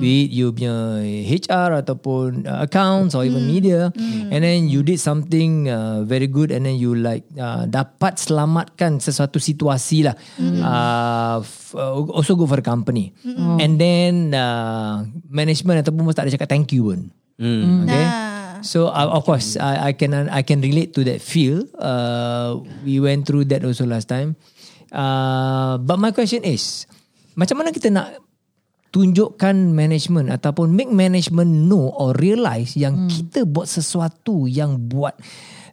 be it you punya HR ataupun uh, accounts or even media, and then you did something uh, very good, and then you like uh, dapat selamatkan sesuatu situasi lah, uh, f- uh, also good for the company. And then uh, management ataupun bos tak ada cakap thank you pun. Okay. So uh, of course I, I can I can relate to that feel. Uh, we went through that also last time. Uh, but my question is, macam mana kita nak tunjukkan management ataupun make management know or realize yang hmm. kita buat sesuatu yang buat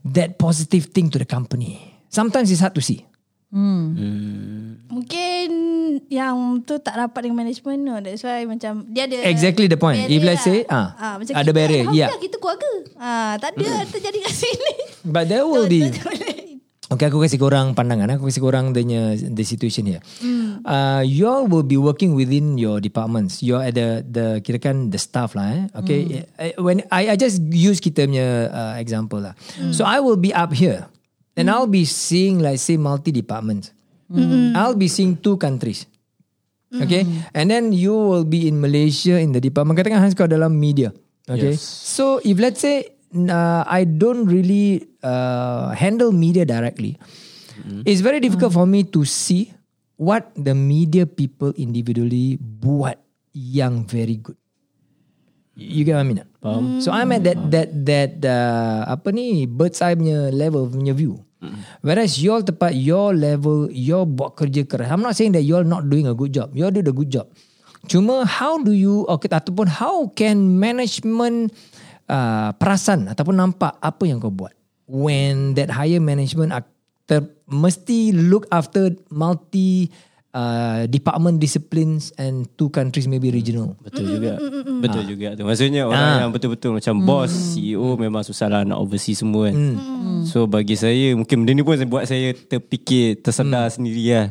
that positive thing to the company. Sometimes it's hard to see. Mungkin yang tu tak rapat dengan management no. That's why macam dia ada Exactly the point. If let's say, ah, ah, macam ada barrier, Alhamdulillah yeah. kita keluarga. Ah, tak ada terjadi kat sini. [LAUGHS] But there will be Okay aku kasih korang pandangan Aku kasih korang the, the situation here mm. uh, You all will be working within your departments You're at the, the Kira kan the staff lah eh Okay mm. When I, I just use kita punya uh, example lah mm. So I will be up here And I'll be seeing like say multi departments mm. I'll be seeing two countries Okay And then you will be in Malaysia In the department Katakan Hans kau dalam media Okay Yes. So if let's say uh, I don't really uh, handle media directly, it's very difficult for me to see what the media people individually buat yang very good. You get what I mean? Faham. So I'm at that that that uh, apa ni bird's eye punya level punya view. Whereas you all tepat your level, your buat kerja keras. I'm not saying that you all not doing a good job. You all do the good job. Cuma how do you okay, ataupun how can management uh, perasan ataupun nampak apa yang kau buat when that higher management are ter, mesti look after multi uh, department disciplines and two countries maybe regional. Betul juga. Betul juga tu. Maksudnya orang Ah. yang betul-betul macam bos, CEO memang susah lah nak oversee semua kan. So bagi saya mungkin benda ni pun buat saya terfikir, tersedar sendiri lah.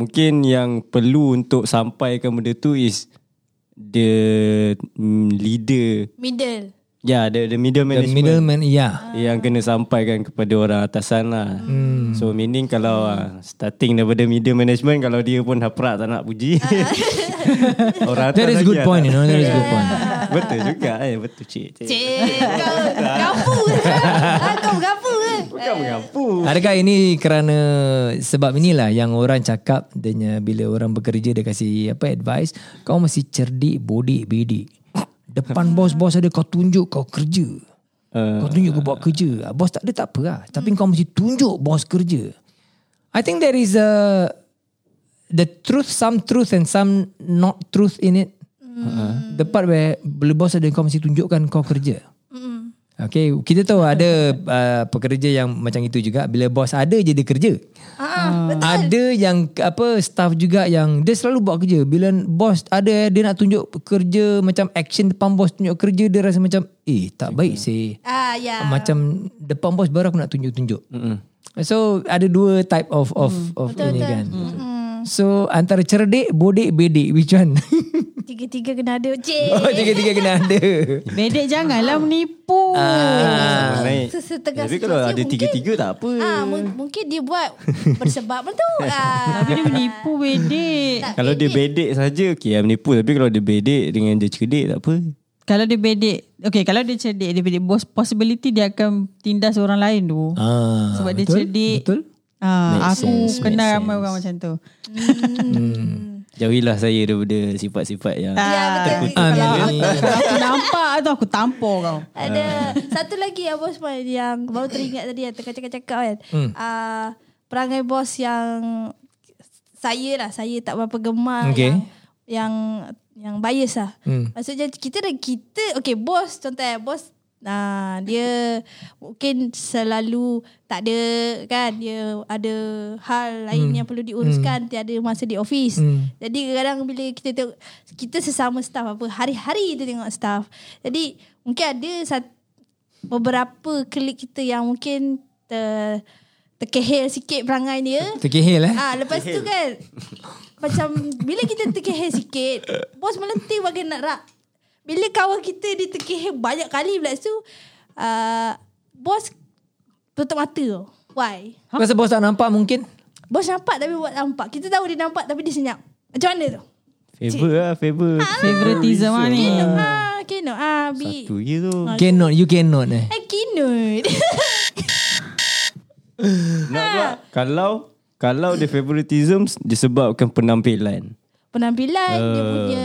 Mungkin yang perlu untuk sampaikan benda tu is the mm, leader Middle. Ya, yeah, the, the middle The management middleman, yeah. yang kena sampaikan kepada orang atasan lah. Hmm. So meaning kalau uh, starting daripada middle management kalau dia pun haprak tak nak puji. [LAUGHS] orang atas That is good point, you know. That is good point. Betul juga eh. Betul cik. Cik. Cik, kau [LAUGHS] gapu? Ah, Kau gapu ke? Bukan mengapu. Adakah ini kerana sebab inilah yang orang cakap denya bila orang bekerja dia kasih apa advice kau mesti cerdik bodik bedik. Depan bos-bos ada kau tunjuk kau kerja. Uh, Kau tunjuk kau buat kerja. Bos tak ada tak apa lah. Tapi kau mesti tunjuk bos kerja. I think there is a the truth, some truth and some not truth in it. Uh, the part where bila bos ada kau mesti tunjukkan kau kerja. Okay, kita tahu ada uh, pekerja yang macam itu juga. Bila bos ada je dia kerja. Ah, betul. Ada yang apa staff juga yang dia selalu buat kerja. Bila bos ada dia nak tunjuk kerja macam action depan bos tunjuk kerja dia rasa macam eh tak baik sih. Ah, ya. Macam depan bos baru aku nak tunjuk-tunjuk. mm-mm. So ada dua type of of of Betul, ini betul. kan. So antara cerdik, bodik, bedik which one? [LAUGHS] Tiga-tiga kena ada. Cik. oh tiga-tiga kena ada. [LAUGHS] Bedek janganlah menipu. Ah. Naik. Sesetengah Tapi kalau ada tiga-tiga tak apa. Ah, mu- mungkin dia buat [LAUGHS] bersebab tu. [LAUGHS] Ah. Tapi dia menipu bedek. Tak Kalau dia bedek saja okey yang menipu tapi kalau dia bedek dengan dia cerdik tak apa. Kalau dia bedek, okay kalau dia cerdik, dia bedek bos, possibility dia akan tindas orang lain tu. Ah, Sebab dia betul? cerdik. Betul? Ah, aku sense, kenal ramai sense. orang macam tu. Jauhilah saya daripada sifat-sifat yang Ya, betul. Amin. Kalau [LAUGHS] aku nampak tu aku tampar kau. Ada satu lagi ya bos yang baru teringat tadi yang tengah cakap-cakap kan. Hmm. Ah, perangai bos yang saya lah, saya tak berapa gemar Okay. yang yang yang bias lah. Hmm. Maksudnya kita dah kita okay bos contoh eh, bos Nah, dia mungkin selalu tak ada kan dia ada hal lain Hmm. yang perlu diuruskan tiada masa di office. Hmm. Jadi kadang-kadang bila kita tengok kita sesama staff apa hari-hari kita tengok staff. Jadi mungkin ada sat, beberapa klik kita yang mungkin ter, terkehel sikit perangai dia. Terkehel eh? Ah lepas tu kan macam bila kita terkehel sikit, bos melenting bagi nak rak. Bila kawan kita dia terkehel banyak kali pula tu uh, bos tutup mata tau. Why? Huh? Pasal bos tak nampak mungkin? Bos nampak tapi buat nampak. Kita tahu dia nampak tapi dia senyap. Macam mana tu? favor lah, favor. Favoritism lah ni. Kino ah, kino ah, bi. Satu je tu. Cannot, you cannot eh. Eh, kino. [LAUGHS] Nak pula kalau kalau dia favoritism disebabkan penampilan. Penampilan dia punya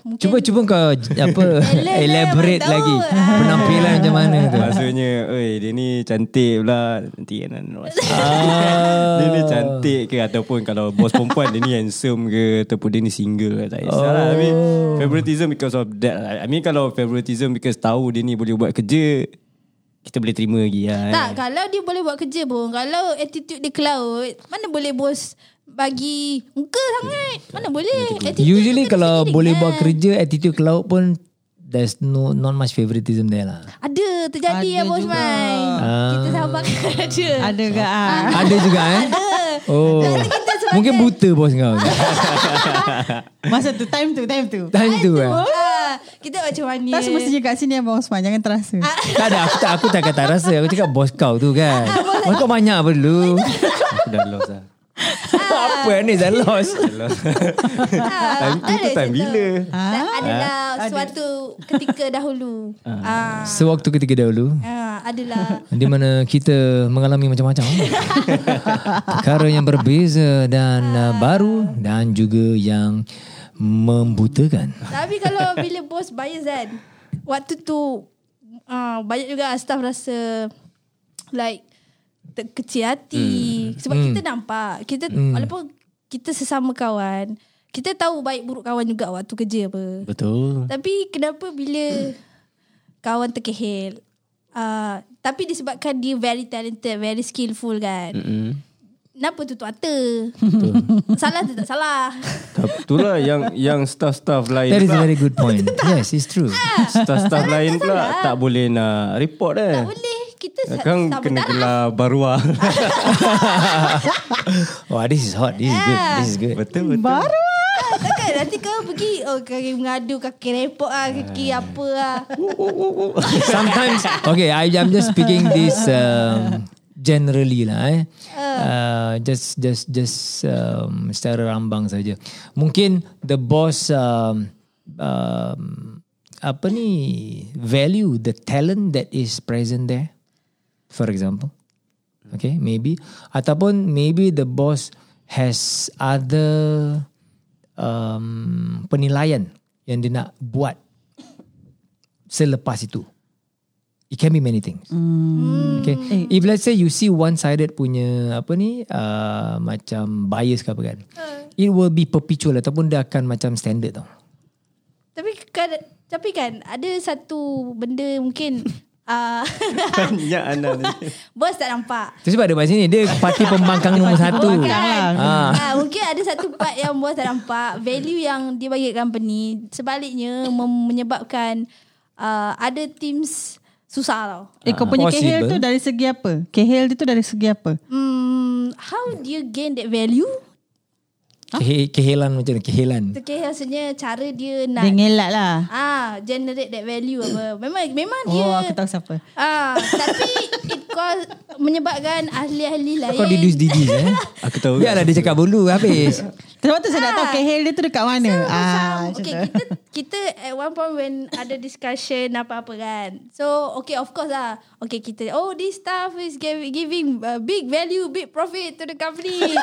mungkin Cuba cuba kau apa [LAUGHS] Elaborate, tahu. lagi Ah. penampilan macam mana tu. Maksudnya, oi dia ni cantik pula. Nanti kan. Ah. [LAUGHS] Dia ni cantik ke ataupun kalau bos perempuan dia ni handsome ke ataupun dia ni single ke tak kisah lah. I mean, favoritism because of that. lah. I mean kalau favoritism because tahu dia ni boleh buat kerja kita boleh terima lagi lah. Tak, kalau dia boleh buat kerja pun, kalau attitude dia cloud, mana boleh bos bagi muka sangat. Mana boleh. Attitude Usually kan kalau sendiri boleh kan. buat kerja attitude ke laut pun there's no not much favoritism there lah. Ada, terjadi Ada ya bos. Mai. Ah. Kita sahabat [LAUGHS] ada. Ada ke ah? Ada juga eh? Oh. Mungkin buta bos kau. [LAUGHS] Masa tu time tu time tu. Time tu eh. Ah, kita macam mana? Tak semestinya kat sini Abang Osman Jangan terasa Tak ada aku tak aku tak kata rasa. Aku cakap bos kau tu kan. Bos kau banyak dulu? Aku dah lost lah. Apa ni dah lost? Ah, Time tu tu time bila? Tak adalah suatu ketika dahulu. Ah, Sewaktu ketika dahulu. ah, adalah. Di mana kita mengalami macam-macam Perkara yang berbeza dan uh, baru Dan juga yang membutakan Tapi kalau bila bos bias kan Waktu tu uh, Banyak juga staff rasa Like Kecil hati. Sebab kita nampak Kita Walaupun Kita sesama kawan Kita tahu baik buruk kawan juga Waktu kerja apa. Betul. Tapi kenapa bila Kawan terkehel uh, Tapi disebabkan dia very talented Very skillful kan. Mm-mm. Kenapa tutup mata? [LAUGHS] Salah tu tak salah? Itulah yang yang staff-staff lain That is a very good point. [LAUGHS] Yes it's true. Staff-staff lain pula tak boleh nak report eh. Tak boleh Kita Kan sama kena gelar baruah. [LAUGHS] Wah this is hot. This is good. This is good. Betul betul. Baru Takkan nanti kau pergi Oh kaki mengadu Kaki repot lah Kaki apa lah. [LAUGHS] Sometimes Okay I, I'm just speaking this um, Generally lah eh. Uh, Just Just Just um, Secara rambang saja. Mungkin The boss um, um, apa ni value the talent that is present there for example. Okay maybe. Ataupun maybe the boss has other um, penilaian yang dia nak buat selepas itu. It can be many things. Okay if let's say you see one sided punya apa ni uh, macam bias ke apa kan it will be perpetual ataupun dia akan macam standard tau. Tapi kan tapi kan ada satu benda mungkin [LAUGHS] uh, [LAUGHS] Banyak Ana ni. [LAUGHS] bos tak nampak. Tu sebab dia kat sini Dia parti pembangkang nombor satu pembangkang lah. Ah. Ha, mungkin ada satu part yang bos tak nampak value yang dia bagi company sebaliknya mem- menyebabkan uh, ada teams susah tau. Eh kau punya Possible. KHL tu dari segi apa? KHL tu dari segi apa? Hmm, how do you gain that value? Ke- Kehelan macam Kehelan Tu KHL sebenarnya cara dia Dia nak ngelak lah. ah generate that value apa. Memang memang dia Oh aku tahu siapa. Ah, tapi it cause menyebabkan ahli-ahli lain. Kau didus didis eh [LAUGHS] Aku tahu. Biarlah dia cakap dulu Habis Sebab tu saya nak tahu Ah. KHL dia tu dekat mana. So, ah, macam, okay, kita kita at one point when ada discussion apa-apa kan. So, okay, of course lah. Okay, kita, oh, this staff is giving, giving uh, big value, big profit to the company. [LAUGHS]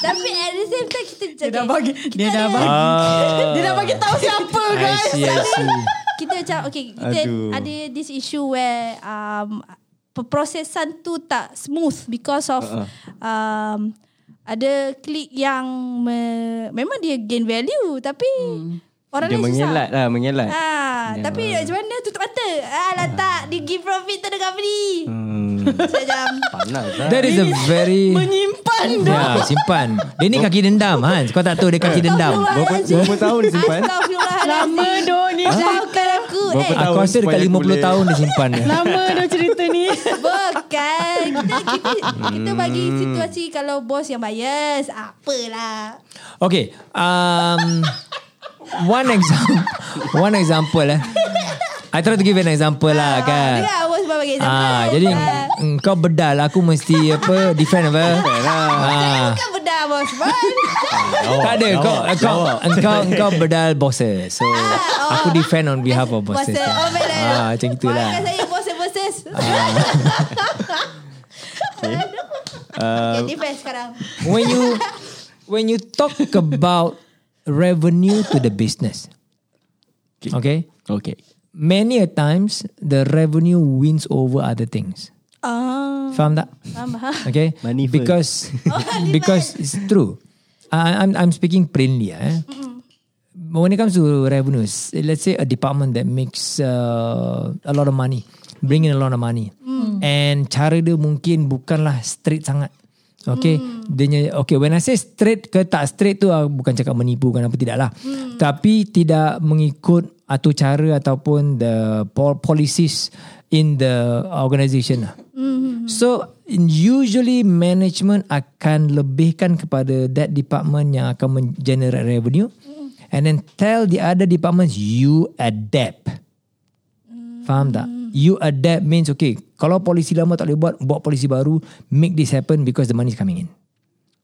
Tapi at the same time, kita Dia dah bagi kita dia dah bagi Ah. dia dah bagi tahu siapa I guys. see I see [LAUGHS] kita macam okay kita Aduh. ada this issue where um perprosesan tu tak smooth because of Uh-uh. um ada klik yang me, memang dia gain value tapi orang Dia lain mengelat susah. lah, mengelat. Ah, Dia tapi macam mana tutup mata? Ah, lah tak dia give profit to the company. Hmm. Macam Panas lah. That is a very [LAUGHS] Menyimpan Ya simpan Dia ni kaki dendam Hans Kau tak tahu dia kaki dendam Berapa, berapa tahun dia simpan? Astagfirullahalazim. Lama doh ni Maafkan aku. Berapa Eh, Aku tahun rasa dekat supaya 50 aku boleh- tahun dia simpan dia. Lama doh cerita ni. [LAUGHS] Bukan kita, kita, kita bagi situasi Kalau bos yang bias Apalah Okay um, One example One example eh. I try to give an example lah kan. Dengar bos bagi example. Ah, jadi mm, kau bedal aku mesti apa defend apa? Ah. Bukan bedah bos. Bos tak ada kau kau engkau engkau bedal bosses. So aku defend on behalf of bosses. Bosses Oh betul. Ah macam itulah. Maafkan saya bosses-bosses. [LAUGHS] Uh, Okay defense sekarang. When you when you talk about revenue to the business. Okay? okay. Many a times the revenue wins over other things. Ah, Faham tak? Faham [LAUGHS] Okay, Money first. because [LAUGHS] [LAUGHS] because it's true. I, I'm I'm speaking plainly. Eh? When it comes to revenues, let's say a department that makes uh, a lot of money, bring in a lot of money, and cara dia mungkin bukanlah straight sangat. Okay, dia nya- okay. When I say straight ke tak straight tu uh, bukan cakap menipu kan apa tidak lah. Tapi tidak mengikut atau cara ataupun the pol- policies in the organisation lah. So usually management akan lebihkan kepada that department yang akan generate revenue and then tell the other departments you adapt. Faham tak? You adapt means okay, kalau polisi lama tak boleh buat, buat polisi baru, make this happen because the money is coming in.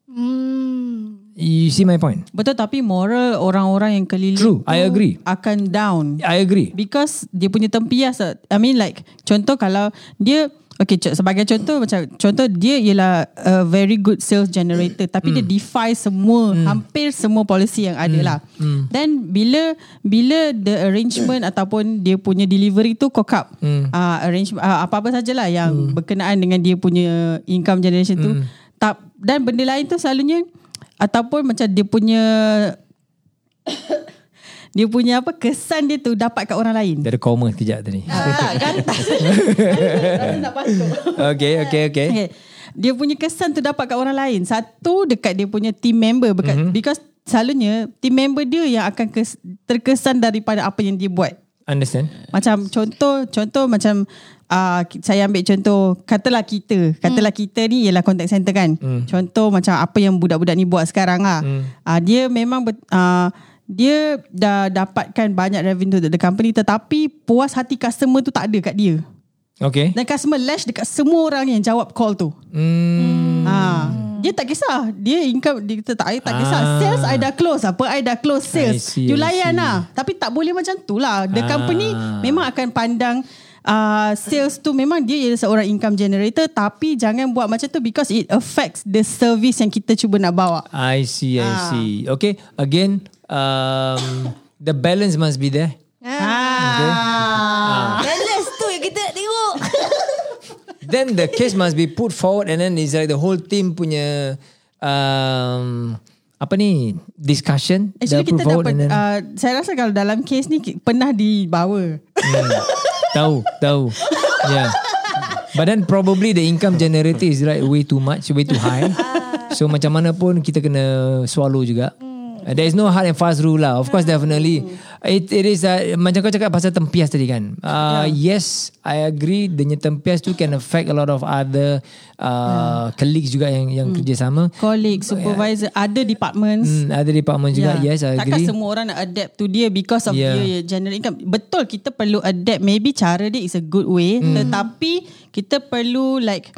Hmm. You see my point? Betul tapi moral orang-orang yang keliling True, I agree. akan down. I agree. Because dia punya tempias I mean like Contoh kalau Dia Okay sebagai contoh Macam Contoh dia ialah A very good sales generator Tapi dia defy semua Hampir semua policy yang ada lah. Then bila Bila the arrangement Ataupun dia punya delivery tu Cock up uh, Arrangement uh, Apa-apa sajalah Yang berkenaan dengan dia punya Income generation tu. Tak, Dan benda lain tu selalunya Ataupun macam dia punya dia punya apa kesan dia tu dapat kat orang lain. Dia ada koma sekejap tadi. Ah, tak [LAUGHS] patuk. Okay, okay, okay. Okay. Dia punya kesan tu dapat kat orang lain. Satu dekat dia punya team member bekat, mm-hmm. because selalunya team member dia yang akan kes, terkesan daripada apa yang dia buat. Understand? Macam contoh contoh macam uh, saya ambil contoh katalah kita katalah hmm. kita ni ialah contact center kan hmm. contoh macam apa yang budak-budak ni buat sekarang lah hmm. uh, dia memang ber, uh, dia dah dapatkan banyak revenue dari company tetapi puas hati customer tu tak ada kat dia Okay. dan customer lash dekat semua orang yang jawab call tu Hmm. ha Dia tak kisah. Dia income dia tak tak kisah. Ah. Sales I dah close. Apa I dah close sales. I see, you I layan lah. Tapi tak boleh macam tu lah. The Ah. company memang akan pandang Uh, sales tu memang dia ialah seorang income generator tapi jangan buat macam tu because it affects the service yang kita cuba nak bawa. I see, I Ah. see. Okay, again, um, the balance must be there. Ah. Balance tu yang kita tengok. [LAUGHS] Then the case must be put forward and then it's like the whole team punya um, apa ni discussion. Actually kita dapat then, uh, saya rasa kalau dalam kes ni pernah dibawa. Hmm. tahu, tahu. Yeah. But then probably the income generated is like way too much, way too high. So macam mana pun kita kena swallow juga. Uh, There is no hard and fast rule lah. Of course, definitely. It, it is uh, macam kau cakap pasal tempias tadi kan. Uh, Yes, I agree. Dengan tempias tu can affect a lot of other uh, colleagues juga yang yang kerja sama. Colleague, supervisor, other departments. Hmm, ada department juga. Yeah. Yes, I Takkan agree. semua orang nak adapt to dia because of Yeah. yeah. dia general income. Betul kita perlu adapt. Maybe cara dia is a good way. Hmm. Tetapi kita perlu like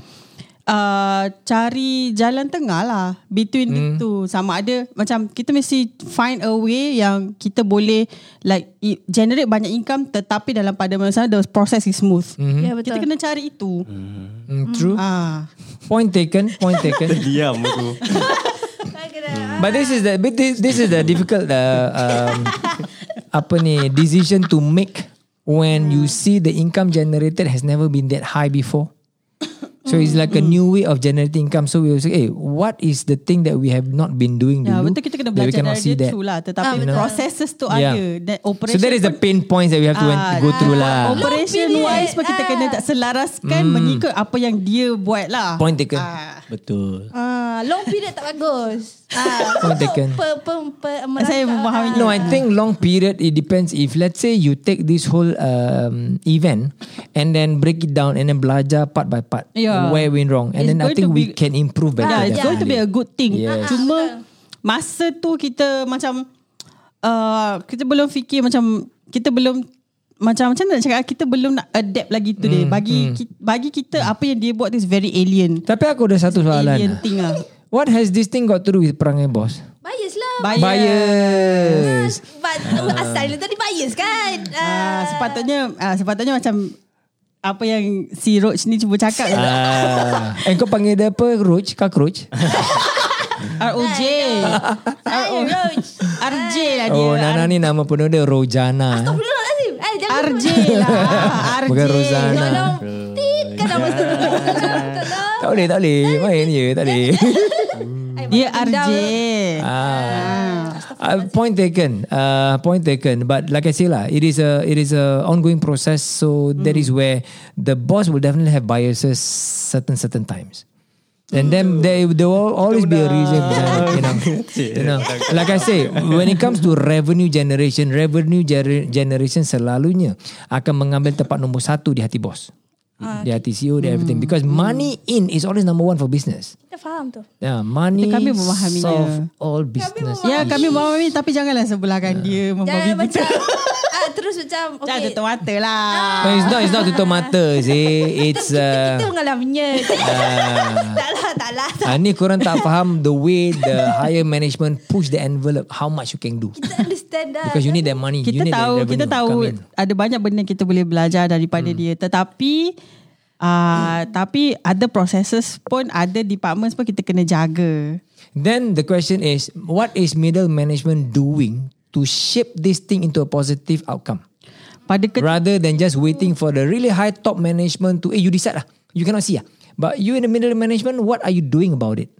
uh, cari jalan tengah lah between Hmm. the two. Sama ada macam kita mesti find a way yang kita boleh like generate banyak income tetapi dalam pada masa the process is smooth. Mhm. Ya betul. Kita kena cari itu. Mm, true. Ah. Point taken. Point [LAUGHS] taken. Diam aku. [LAUGHS] But this is the but this, this is the difficult uh, um, apa ni decision to make when you see the income generated has never been that high before. So it's like a new way of generating income. So we will say, hey, what is the thing that we have not been doing Ya, dulu? betul kita kena that we belajar cannot dari see dia that? lah. Tetapi Ah, processes tu Yeah. ada. That So operation that is the pain points that we have to Ah, go through lah. Operation Long wise period. pun kita kena Ah. tak selaraskan mengikut apa yang dia buat lah. Point taken. Ah. Betul. Ah, long period tak bagus. Ah, Point untuk taken. pe, pe, pe, Saya memahami. No, I think long period it depends. If let's say you take this whole um, event and then break it down and then belajar part by part Yeah. where went wrong, and It's then I think we be- can improve better. Yeah, it's Yeah. going to be a good thing. Yes. Cuma masa tu kita macam uh, kita belum fikir macam kita belum macam macam nak cakap kita belum nak adapt lagi tu dia. Bagi ki, bagi kita apa yang dia buat tu is very alien. Tapi aku ada satu Alien soalan. thing lah. What has this thing got to do with perangai bos? Bias lah. Bias. Bias. But, asal dia tadi bias kan? Ah, sepatutnya ah, sepatutnya macam apa yang si Roach ni cuba cakap Ah, eh kau panggil dia apa? Roach? Cockroach? ROJ. Roach. [LAUGHS] RJ lah dia. Oh, Nana ni nama penuh dia Rojana. Astagfirullahaladzim. Eh. RJ lah. RJ. Bukan Rozana. Tolong. Tit kan nama tu. Tolong. Tak boleh, tak boleh. Main je, tak boleh. Eh, [LAUGHS] Dia RJ. ah. Uh, point taken. Uh, point taken. But like I say lah, it is a it is a ongoing process. So that is where the boss will definitely have biases certain certain times. And then there, there will always be a reason behind it, you know. [LAUGHS] you know. Like I say, when it comes to revenue generation, revenue gener- generation selalunya akan mengambil tempat nombor satu di hati bos. Di hati CEO, di everything. Because money in is always number one for business. Kita faham tu. Yeah, money Kami memahaminya. solve all business. Ya kami memahami Tapi janganlah sebelahkan dia Jangan Memahami macam kita [LAUGHS] ah, Terus macam Jangan okay. tutup mata lah No, it's not. It's not tutup mata. See, [LAUGHS] it's. kita, Uh, kita mengalaminya [LAUGHS] Tak lah Tak lah Ah, ni korang tak faham the way the higher management push the envelope how much you can do Kita understand dah because you need that money. you Kita need tahu that Kita tahu. Ada banyak benda Kita boleh belajar Daripada dia Tetapi uh, Tapi Ada processes pun Ada departments pun Kita kena jaga Then the question is, what is middle management doing to shape this thing into a positive outcome, Pada ke, rather than just waiting for the really high top management to, eh, you decide lah, you cannot see ah. But you in the middle management, what are you doing about it?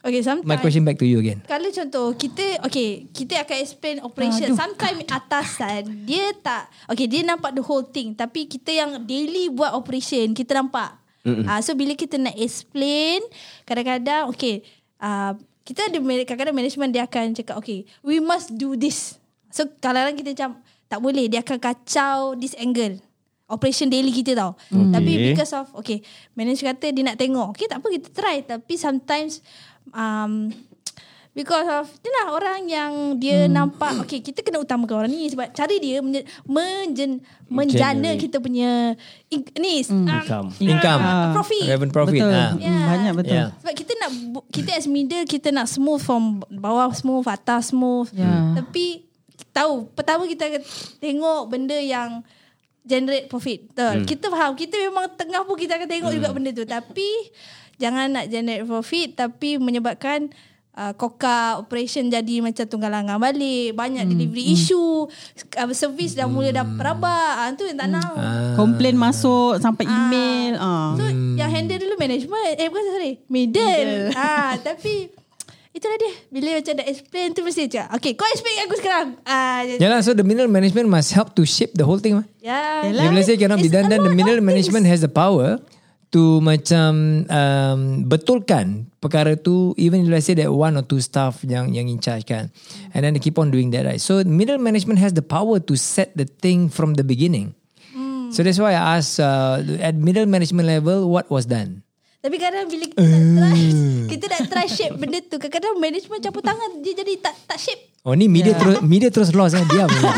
Okay sometimes My question back to you again. Kalau contoh kita okay kita akan explain operation. Sometimes [LAUGHS] atasan dia tak okay dia nampak the whole thing tapi kita yang daily buat operation kita nampak. Ah uh, so bila kita nak explain kadang-kadang okay uh, kita ada kadang-kadang management dia akan cakap okay we must do this. So kadang-kadang kita macam tak boleh dia akan kacau this angle. Operation daily kita tau. Okay. Tapi because of okay manager kata dia nak tengok. Okay tak apa kita try tapi sometimes um Because of Itulah orang yang Dia hmm. nampak Okay kita kena utamakan orang ni Sebab cara dia menje, menjen, Menjana Generate. kita punya in, Ni hmm. um, Income. Income. Ah. Profit Revenue profit. Betul. Ah. Hmm, banyak betul. Yeah. sebab kita nak kita as middle kita nak smooth from bawah smooth atas smooth. Ya. Tapi tahu pertama kita akan tengok benda yang generate profit. Betul. Hmm. Kita faham kita memang tengah pun kita akan tengok hmm. juga benda tu tapi jangan nak generate profit tapi menyebabkan Uh, koka operation jadi macam tunggal langgang balik banyak hmm. delivery issue uh, servis dah mula dah perabak uh, tu yang tak nak. Komplain masuk sampai email. Ah. So yang handle dulu management. Eh bukan sorry. Middle. [LAUGHS] Ah, Tapi Itulah dia. Bila macam dah explain tu Mesti macam Okay kau explain aku sekarang. Ah, Yalah, so the middle management must help to shape the whole thing. Ya. If let's say cannot be done, then the middle management has the power to macam um, betulkan perkara tu even if let's say that one or two staff yang yang in charge kan. And then they keep on doing that right? So middle management has the power to set the thing from the beginning. So that's why I ask uh, at middle management level what was done Tapi kadang bila kita nak try [LAUGHS] Kita nak try shape benda tu Kadang-kadang management campur tangan Dia jadi tak tak shape oh ni media terus media terus lost kan diam [LAUGHS] dia [LAUGHS]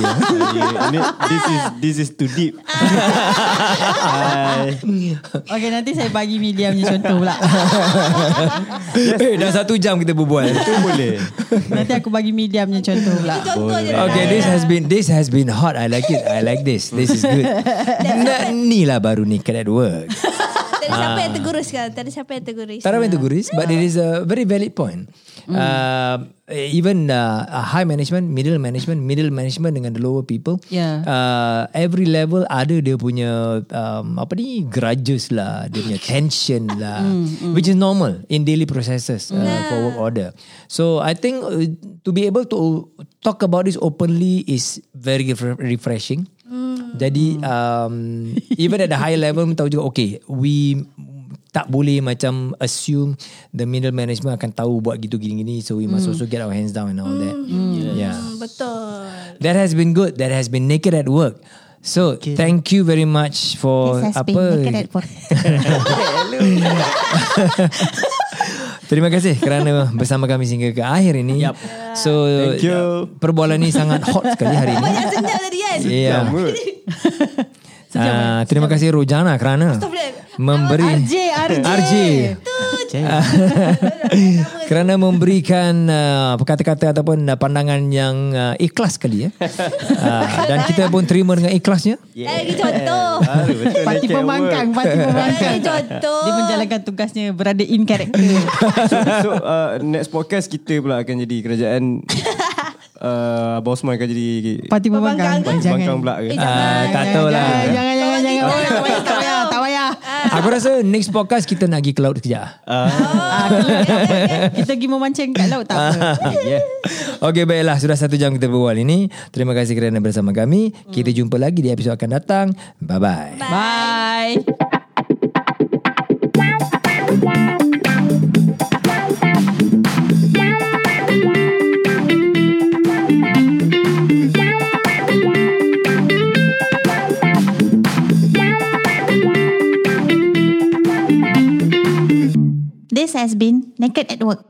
Ini, this is this is too deep. Hai. Okay nanti saya bagi media punya contoh pula. eh dah satu jam kita berbual Itu boleh. nanti aku bagi media punya contoh pula. Contoh je Okay, this has been this has been hot. I like it. I like this. This is good. Nah, ni lah baru ni at work. Tak ada siapa yang tegur sekarang Tak ada siapa yang tegur Tak ramai tu guris, but it is a very valid point. Uh, even uh, high management, middle management, middle management dengan the lower people. Yeah. Uh, every level ada dia punya um, apa ni grudges lah, dia punya tension lah, which is normal in daily processes uh, for work order. So I think uh, to be able to talk about this openly is very refre- refreshing. Jadi um, even at the higher level tahu juga okay we tak boleh macam assume the middle management akan tahu buat gitu gini-gini so we must also get our hands down and all that. Yeah. Hmm, Betul That has been good. That has been naked at work. So thank you very much for This has apa? been naked at work. [LAUGHS] [LAUGHS] Terima kasih kerana bersama kami sehingga ke akhir ini. Yep. So Thank you. perbualan ini sangat hot sekali hari ini. Banyak sejak tadi kan Ya. Mood. Uh, terima kasih Rojana kerana memberi RJ, RJ. RJ kerana memberikan uh, kata-kata ataupun uh, pandangan yang uh, ikhlas sekali ya. Uh, dan kita pun terima dengan ikhlasnya. Lagi contoh Baru betul Parti pembangkang, work. parti pembangkang. Lagi contoh Dia menjalankan tugasnya berada in character. So uh, next podcast kita pula akan jadi kerajaan uh, Bosman akan jadi Parti pembangkang. Pembangkang. Eh, Bangkang pula ke? Eh, Uh, tak tahu lah. Jangan, jangan, jangan. jangan. Kau Oh, tak payah, tak payah, tak payah. Aku rasa next podcast kita nak pergi ke laut sekejap. Ah, kita pergi memancing kat laut tak apa. yeah. Okey baiklah sudah satu jam kita berbual ini. Terima kasih kerana bersama kami. Kita jumpa lagi di episod akan datang. Bye bye. Bye. This has been Naked at Work.